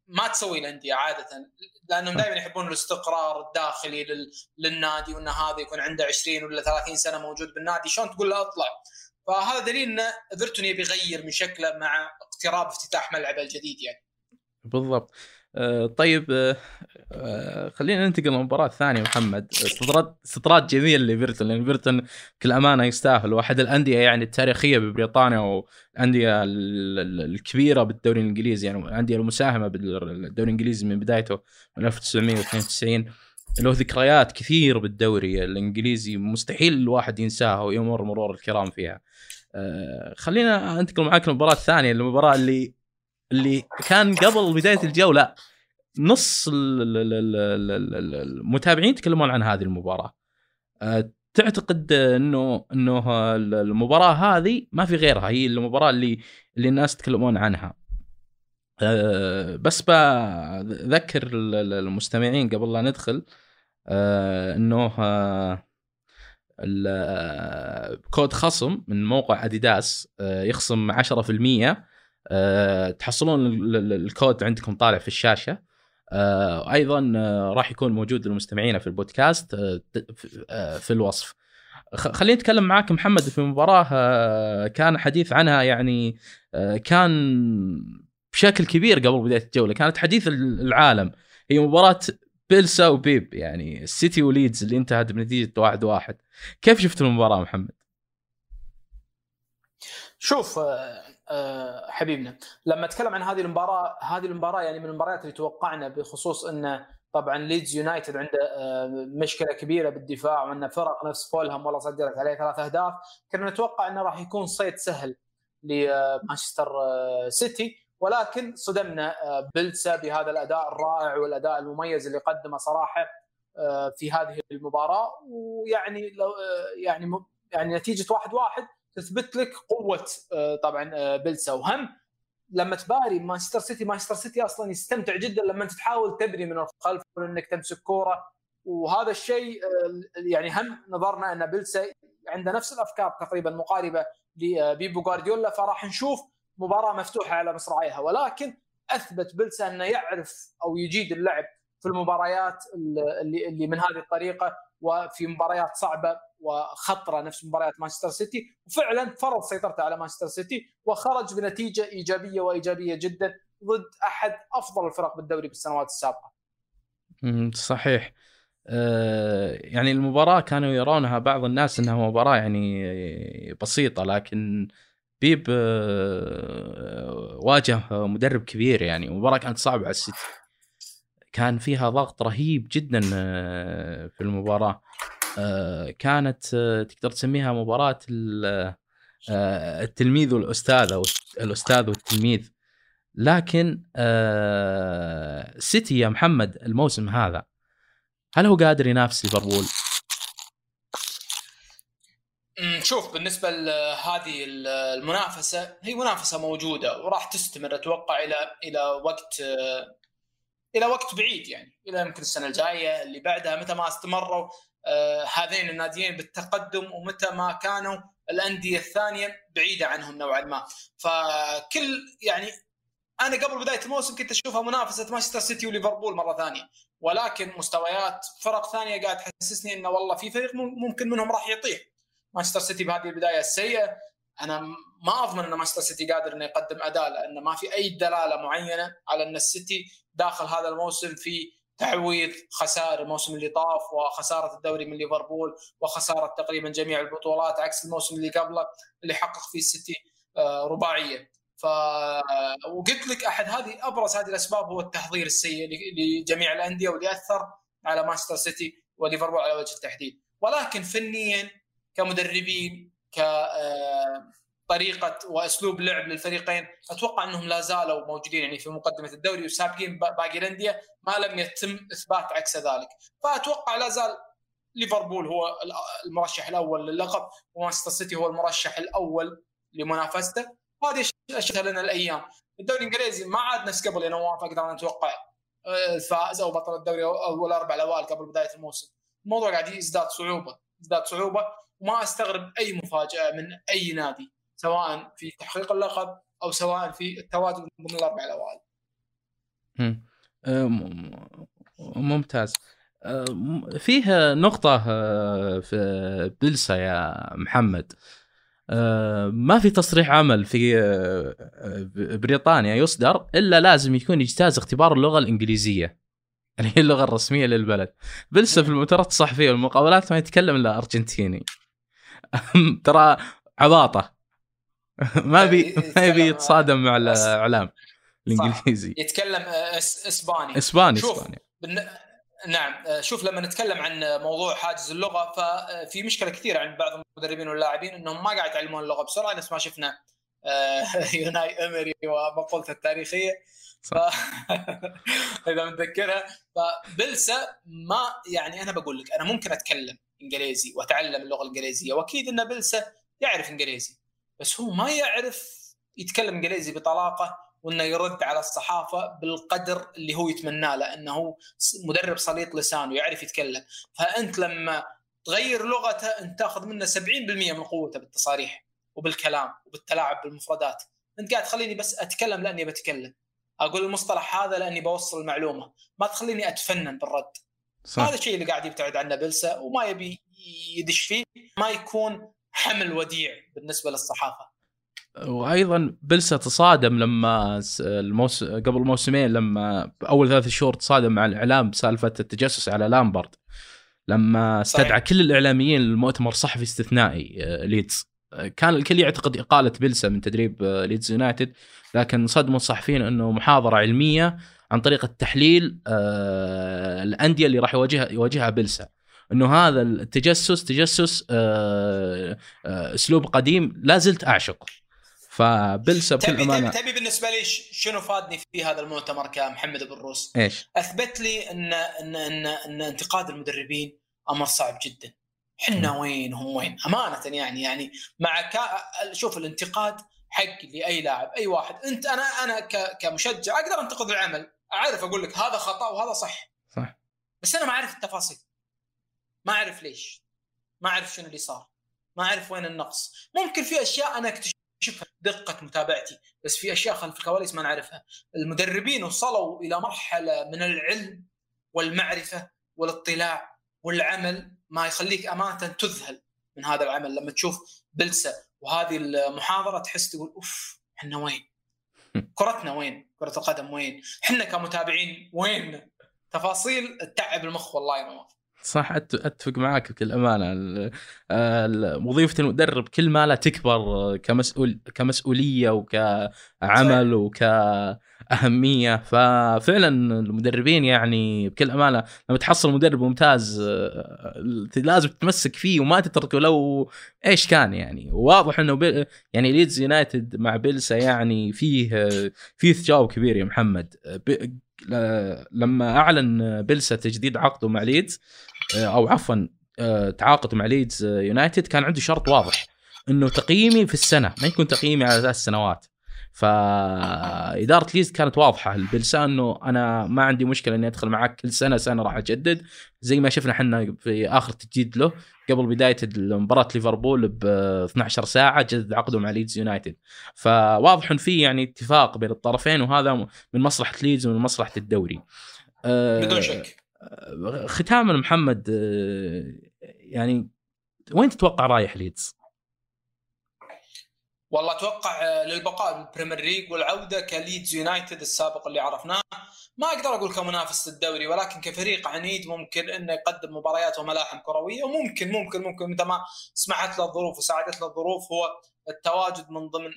ما تسوي الانديه عادة لأنهم دائما يحبون الاستقرار الداخلي للنادي وإن هذا يكون عنده 20 ولا 30 سنة موجود بالنادي شلون تقول له أطلع؟ فهذا دليل إن إيفرتون يبي يغير من شكله مع اقتراب افتتاح ملعبه الجديد يعني. بالضبط. طيب آه، آه، خلينا ننتقل للمباراة الثانية محمد. استطراد استطراد جميل لإيفرتون لأن إيفرتون بكل أمانة يستاهل. واحد الأندية يعني التاريخية ببريطانيا والأندية الكبيرة بالدوري الإنجليزي يعني الأندية المساهمة بالدوري الإنجليزي من بدايته من 1992 له ذكريات كثير بالدوري الإنجليزي مستحيل الواحد ينساها ويمر مرور الكرام فيها. خلينا أنتقل معاك للمباراة الثانية المباراة اللي اللي كان قبل بداية الجوله نص المتابعين يتكلمون عن هذه المباراة. أه، تعتقد إنه إنه المباراة هذه ما في غيرها هي المباراة اللي اللي الناس يتكلمون عنها. أه، بس بذكر المستمعين قبل لا ندخل أه، إنه كود خصم من موقع اديداس يخصم 10% أه تحصلون الكود عندكم طالع في الشاشة. أه أيضا أه راح يكون موجود للمستمعين في البودكاست أه في الوصف. خليني أتكلم معاك محمد في مباراة كان حديث عنها يعني كان بشكل كبير قبل بداية الجولة. كانت حديث العالم. هي مباراة بيلسا وبيب يعني السيتي وليدز اللي انتهت بنتيجة واحد واحد. كيف شفت المباراة محمد؟ شوف آه، حبيبنا. لما أتكلم عن هذه المباراة هذه المباراة يعني من المباريات اللي توقعنا بخصوص انه طبعا ليدز يونايتد عنده آه، مشكلة كبيرة بالدفاع وإن فريق نفس فولهام والله صدرت عليه ثلاث أهداف. كنا نتوقع إنه راح يكون صيد سهل لمانشستر آه، سيتي. ولكن صدمنا بيلسا بهذا الأداء الرائع والأداء المميز اللي قدمه صراحة في هذه المباراة. ويعني يعني يعني نتيجة واحد واحد تثبت لك قوة آه، طبعا آه، بيلسا وهم لما تباري مانشستر سيتي مانشستر سيتي أصلا يستمتع جدا لما أنت تحاول تبني من الخلف وانك تمسك كورة. وهذا الشيء آه، يعني هم نظرنا أن بلسا عنده نفس الأفكار تقريبا مقاربة لبيبو جوارديولا. فراح نشوف مباراة مفتوحة على مصراعيها. ولكن أثبت بلسا أنه يعرف أو يجيد اللعب في المباريات اللي من هذه الطريقة. وفي مباريات صعبة وخطرة نفس مباريات مانشستر سيتي وفعلا فرض سيطرته على مانشستر سيتي وخرج بنتيجة إيجابية وإيجابية جدا ضد أحد أفضل الفرق بالدوري بالسنوات السابقة. صحيح. آه، يعني المباراة كانوا يرونها بعض الناس إنها مباراة يعني بسيطة لكن بيب آه، واجه مدرب كبير يعني المباراه كانت صعبة على السيتي. كان فيها ضغط رهيب جدا آه، في المباراة آه، كانت آه، تقدر تسميها مباراة التلميذ والأستاذ أو الأستاذ والتلميذ لكن سيتي يا محمد الموسم هذا هل هو قادر ينافس ليفربول؟ شوف بالنسبة لهذه المنافسة هي منافسة موجودة وراح تستمر أتوقع إلى إلى وقت إلى وقت بعيد يعني إلى يمكن السنة الجاية اللي بعدها متى ما استمروا آه هذين الناديين بالتقدم ومتى ما كانوا الأندية الثانية بعيدة عنهم نوعا ما. فكل يعني أنا قبل بداية الموسم كنت أشوفها منافسة مانشستر سيتي وليفربول مرة ثانية. ولكن مستويات فرق ثانية قاعد تحسسني إنه والله في فريق ممكن منهم راح يطيح. مانشستر سيتي بهذه البداية السيئة أنا ما أضمن إن مانشستر سيتي قادر إنه يقدم أداء لأن ما في أي دلالة معينة على إن السيتي داخل هذا الموسم في تعويض خسائر الموسم اللي طاف وخسارة الدوري من ليفربول وخسارة تقريبا جميع البطولات عكس الموسم اللي قبله اللي حقق فيه السيتي آه، رباعية. ف وقلت لك أحد هذه أبرز هذه الأسباب هو التحضير السيء لجميع الأندية واللي اثر على مانشستر سيتي وليفربول على وجه التحديد. ولكن فنيا كمدربين ك طريقة وأسلوب لعب للفريقين. أتوقع إنهم لا زالوا موجودين يعني في مقدمة الدوري وسابقين باقي الأندية ما لم يتم إثبات عكس ذلك. فأتوقع لا زال ليفربول هو المرشح الأول للقب ومانشستر سيتي هو المرشح الأول لمنافسته. هذه اشياء لنا الأيام. الدوري الإنجليزي ما عاد نفس قبل يا نواف أقدر نتوقع الفائز أو بطل الدوري أو الأربع الأوائل قبل بداية الموسم. الموضوع قاعد يزداد صعوبة يزداد صعوبة. وما أستغرب أي مفاجأة من أي نادي سواء في تحقيق اللقب أو سواء في التواجد ضمن الأربع الأوائل. ممتاز. فيه نقطة في بلسا يا محمد. ما في تصريح عمل في بريطانيا يصدر إلا لازم يكون يجتاز اختبار اللغة الإنجليزية. اللي هي اللغة الرسمية للبلد. بلسا في المؤتمرات الصحفية والمقابلات ما يتكلم إلا أرجنتيني. ترى عباطة. ما بي ما يبي يتصادم مع الإعلام الإنجليزي. يتكلم إسباني. إسباني إسباني. نعم شوف لما نتكلم عن موضوع حاجز اللغة ففي مشكلة كثيرة عند بعض المدربين واللاعبين إنهم ما قاعد يتعلمون اللغة بسرعة نفس ما شفنا يوناي امري ومقولته التاريخية. ف... إذا متذكرها. فبلسا ما يعني أنا بقول لك أنا ممكن أتكلم إنجليزي وأتعلم اللغة الإنجليزية. وأكيد إن بلسا يعرف إنجليزي بس هو ما يعرف يتكلم إنجليزي بطلاقة وإنه يرد على الصحافة بالقدر اللي هو يتمناه لأنه مدرب سليط لسان ويعرف يتكلم. فأنت لما تغير لغته أنت تأخذ منه 70% من قوته بالتصاريح وبالكلام وبالتلاعب بالمفردات. أنت قاعد تخليني بس أتكلم لأني بتكلم. أقول المصطلح هذا لأني بوصل المعلومة. ما تخليني أتفنن بالرد. صح. هذا الشيء اللي قاعد يبتعد عنه بلسا وما يبي يدش فيه ما يكون حمل وديع بالنسبة للصحافة وأيضا بيلسا تصادم لما الموس... قبل موسمين لما أول ثلاث شهور تصادم مع الإعلام بسالفة التجسس على لامبارد لما استدعى صحيح. كل الإعلاميين للمؤتمر الصحفي استثنائي آه، ليدز كان الكل يعتقد إقالة بيلسا من تدريب آه، ليدز يونايتد لكن صدموا الصحفيين إنه محاضرة علمية عن طريقه تحليل آه، الأندية اللي راح يواجهها يواجهها بيلسا إنه هذا التجسس تجسس آه، آه، أسلوب قديم لا زلت أعشقه فبلسا بكل امانه تبي بالنسبة لي شنو فادني في هذا المؤتمر كمحمد بن روس؟ إيش؟ أثبت لي ان ان ان, إن انتقاد المدربين أمر صعب جدا. حنا وين هم وين؟ أمانة يعني يعني مع كا شوف الانتقاد حق لأي لاعب أي واحد انت أنا أنا كمشجع أقدر أنتقد العمل أعرف أقول لك هذا خطأ وهذا صح. صح. بس أنا ما أعرف التفاصيل. ما أعرف ليش. ما أعرف شنو اللي صار. ما أعرف وين النقص. ممكن في أشياء أنا أكتشفها دقه متابعتي بس في أشياء خلف الكواليس ما نعرفها المدربين وصلوا إلى مرحلة من العلم والمعرفة والاطلاع والعمل ما يخليك أمانة تذهل من هذا العمل. لما تشوف بلسة وهذه المحاضرة تحس تقول أوف إحنا وين؟ كرتنا وين؟ كرة القدم وين؟ إحنا كمتابعين وين؟ تفاصيل تتعب المخ والله يا نواف صح أتفق معاك بكل أمانة. وظيفة المدرب كل ما لا تكبر كمسؤول كمسؤولية وكعمل وكأهمية. ففعلا المدربين يعني بكل أمانة لما تحصل مدرب ممتاز لازم تتمسك فيه وما تتركه لو إيش كان يعني. واضح إنه يعني ليدز يونايتد مع بيلسا يعني فيه فيه تجاوب كبير يا محمد. لما أعلن بيلسا تجديد عقده مع ليدز آه، أو عفوا آه، تعاقد مع ليدز يونايتد كان عنده شرط واضح إنه تقييمي في السنة ما يكون تقييمي على ثلاث سنوات. فإدارة ليدز كانت واضحة لبيلسا إنه أنا ما عندي مشكلة إني أدخل معك كل سنة سنة راح أجدد زي ما شفنا إحنا في آخر تجديد له. قبل بداية مباراه ليفربول ب 12 ساعة جدد عقده مع ليدز يونايتد فواضح إن في يعني اتفاق بين الطرفين وهذا من مصلحة ليدز ومن مصلحة الدوري. بدون شك. ختاما محمد آه، يعني وين تتوقع رايح ليدز؟ والله أتوقع آه، للبقاء بالبريمير ليج والعودة كليدز يونايتد السابق اللي عرفناه. ما أقدر أقول كمنافس للدوري ولكن كفريق عنيد ممكن إنه يقدم مباريات وملاحم كروية. وممكن ممكن ممكن. متى ما سمحت له الظروف وساعدت له الظروف هو التواجد من ضمن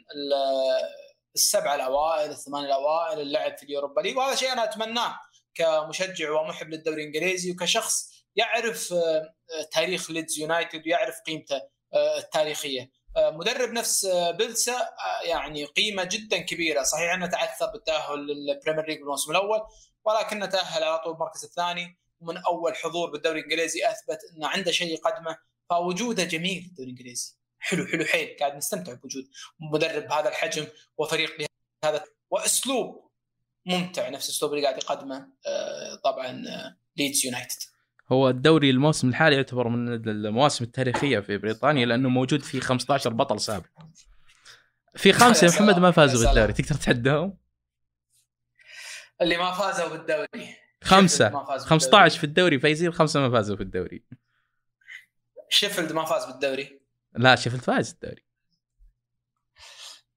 السبعه الأوائل الثمانيه الأوائل اللعب في اليوروبا ليج. وهذا شيء أنا أتمناه كمشجع ومحب للدوري الإنجليزي وكشخص يعرف آه، تاريخ ليدز يونايتد ويعرف قيمته آه، التاريخية. مدرب نفس بيلسا يعني قيمة جدا كبيرة. صحيح إنه تعثر بالتأهل للبريمير ليج بالموسم الأول ولكنه تأهل على طول المركز الثاني. ومن أول حضور بالدوري الإنجليزي أثبت إنه عنده شيء يقدمه فوجوده جميل الدوري الإنجليزي. حلو حلو حيل. قاعد نستمتع بوجود مدرب بهذا الحجم وفريق بهذا وأسلوب ممتع نفس الأسلوب اللي قاعد يقدمه طبعا ليدز يونايتد هو الدوري الموسم الحالي يعتبر من المواسم التاريخية في بريطانيا لأنه موجود فيه 15 بطل سابق. في خمسه يا محمد ما فازوا بالدوري تقدر تعدهم؟ اللي ما فازوا بالدوري خمسة 15 في الدوري فايزين خمسة ما فازوا في الدوري. شيفيلد ما فاز بالدوري لا شيفيلد فاز الدوري.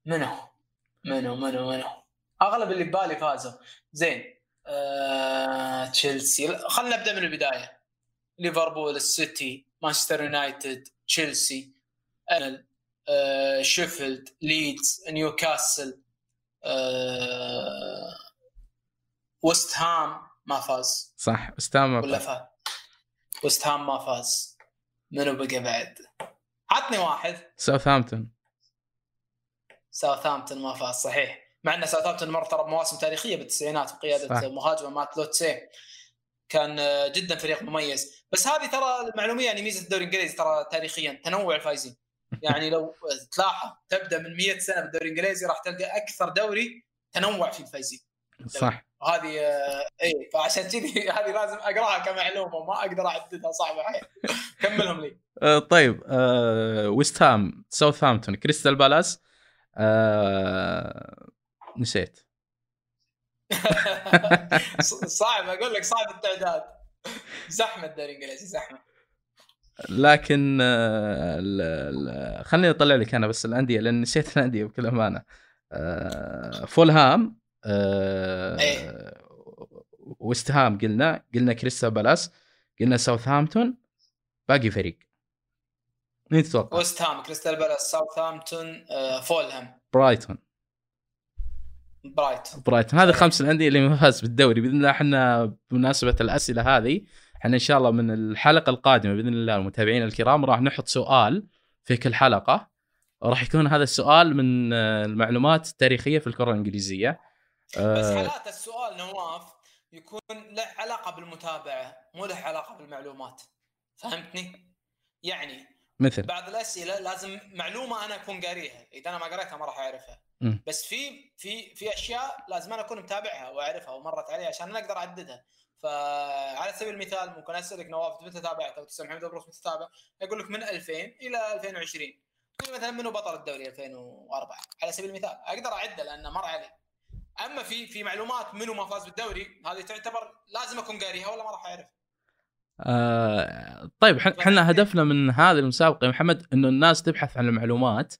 منو؟ منو منو منو؟ أغلب اللي ببالي فازوا زين آه، تشيلسي خلينا نبدأ من البداية ليفربول السيتي مانشستر يونايتد تشيلسي آه، شيفيلد ليدز نيوكاسل آه، وست هام ما فاز. صح وست هام ولا فاز. وست هام ما فاز. منو بقى بعد؟ عطني واحد. ساوثهامبتون. ساوثهامبتون ما فاز صحيح. مع أن ساوثهامبتون مر ترى بمواسم تاريخية بالتسعينات بقيادة مهاجم مات لو تيسييه. كان جدا فريق مميز. بس هذه ترى المعلومية يعني ميزة الدوري الإنجليزي ترى تاريخيا تنوع الفايزين يعني لو تلاحظ تبدأ من 100 سنة بالدوري الإنجليزي راح تلقى أكثر دوري تنوع في الفايزين صح. هذه اي فعشان كذي هذه لازم أقراها كمعلومة ما أقدر أعددها صعبة كملهم لي. أه طيب ويست هام ساوثهامبتون كريستال بالاس نسيت. صعب أقول لك صعب التعداد. زحمة الدوري الانجليزي زحمة. لكن خليني أطلع لك أنا بس الأندية لأن نسيت الأندية بكل امانه فولهام ويست هام قلنا قلنا كريستال بالاس قلنا ساوثهامبتون باقي فريق. مين تتوقع؟ ويست هام كريستال بالاس ساوثهامبتون فولهام. برايتون. برايتون. برايتون. هذه خمس الأندية اللي ما فاز بالدوري. بإذن الله إحنا بمناسبة الأسئلة هذه إحنا إن شاء الله من الحلقة القادمة بإذن الله المتابعين الكرام راح نحط سؤال في كل حلقة. راح يكون هذا السؤال من المعلومات التاريخية في الكرة الإنجليزية. بس حالات السؤال نواف يكون له علاقة بالمتابعة مو له علاقة بالمعلومات. فهمتني؟ يعني مثل. بعض الأسئلة لازم معلومة أنا أكون قاريها. إذا أنا ما قريتها ما راح اعرفها م. بس في في في أشياء لازم أنا أكون متابعها وأعرفها ومرت علي عشان أنا أقدر أعددها. فعلى سبيل المثال ممكن أسألك نواف متى تابعت أو تسأل محمد ابروس متى تابع أقول لك من 2000 إلى 2020 تقول مثلا منو بطل الدوري 2004 على سبيل المثال. أقدر اعده لأنه مر علي. أما في في معلومات منو ما فاز بالدوري هذه تعتبر لازم أكون قاريها ولا ما راح اعرف آه طيب إحنا هدفنا من هذه المسابقة يا محمد إنه الناس تبحث عن المعلومات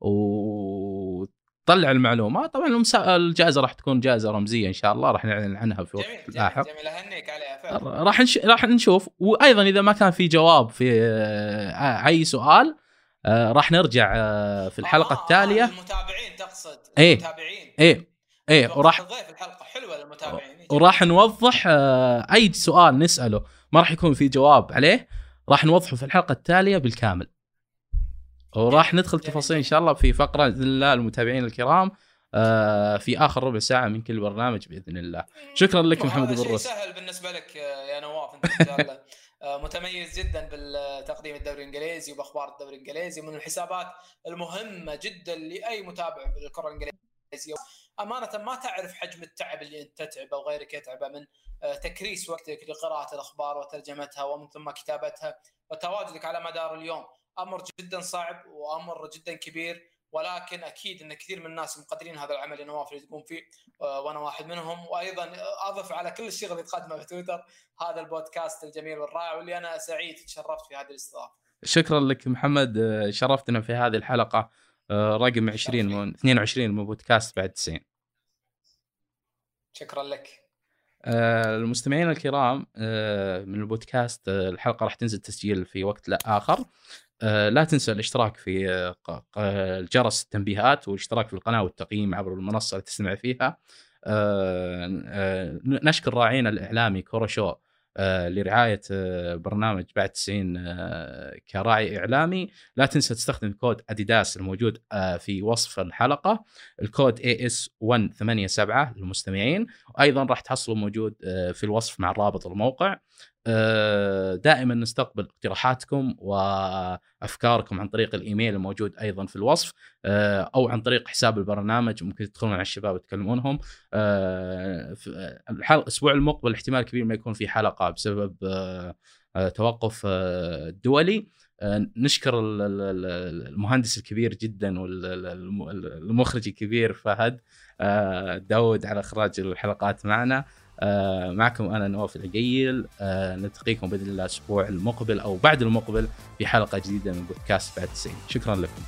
وتطلع المعلومة. طبعا الجائزة راح تكون جائزة رمزية إن شاء الله راح نعلن عنها في وقت لاحق. جميل أهنيك عليها راح نش... راح نشوف. وأيضا إذا ما كان في جواب في آه أي سؤال آه راح نرجع آه في الحلقة آه التالية. المتابعين تقصد إيه. المتابعين. إيه إيه وراح ضيف الحلقة حلوة للمتابعين وراح نوضح آه أي سؤال نسأله. ما راح يكون في جواب عليه راح نوضحه في الحلقة التالية بالكامل. وراح ندخل تفاصيل إن شاء الله في فقرة باذن الله المتابعين الكرام آه في آخر ربع ساعة من كل برنامج بإذن الله. شكرا لك محمد شيء بالروس سهل بالنسبة لك يا نواف أنت رجال متميز جدا بالتقديم الدوري الإنجليزي وبأخبار الدوري الإنجليزي من الحسابات المهمة جدا لأي متابع بالكرة الإنجليزية. أمانة ما تعرف حجم التعب اللي أنت تتعبه وغيرك يتعبه من تكريس وقتك لقراءة الأخبار وترجمتها ومن ثم كتابتها. وتواجدك على مدار اليوم أمر جدا صعب وأمر جدا كبير ولكن أكيد إن كثير من الناس مقدرين هذا العمل اللي نواف اللي تقوم فيه وأنا واحد منهم. وأيضا أضف على كل الشغل اللي تقدمه في تويتر هذا البودكاست الجميل والرائع واللي أنا سعيد تشرفت في هذه الاستضافة. شكرا لك محمد شرفتنا في هذه الحلقة. رقم 20 من 22 من بودكاست بعد 90. شكرا لك. المستمعين الكرام من البودكاست الحلقة راح تنزل تسجيل في وقت لا آخر لا تنسى الاشتراك في جرس التنبيهات والاشتراك في القناة والتقييم عبر المنصة اللي تستمع فيها نشكر راعينا الإعلامي كورا شو آه، لرعاية آه، برنامج بعد 90 آه، كراعي إعلامي. لا تنسى تستخدم كود اديداس الموجود في وصف الحلقة. الكود AS 187 للمستمعين. وأيضا راح تحصلوا موجود في الوصف مع رابط الموقع. دائما نستقبل اقتراحاتكم وأفكاركم عن طريق الإيميل الموجود أيضا في الوصف أو عن طريق حساب البرنامج ممكن تدخلون على الشباب وتكلمونهم. الأسبوع المقبل احتمال كبير ما يكون في حلقة بسبب توقف دولي. نشكر المهندس الكبير جدا والمخرج الكبير فهد. داود على إخراج الحلقات معنا. معكم أنا نواف العقيل. نلتقيكم بإذن الله الأسبوع المقبل أو بعد المقبل في حلقة جديدة من بودكاست بعد 90 شكرا لكم.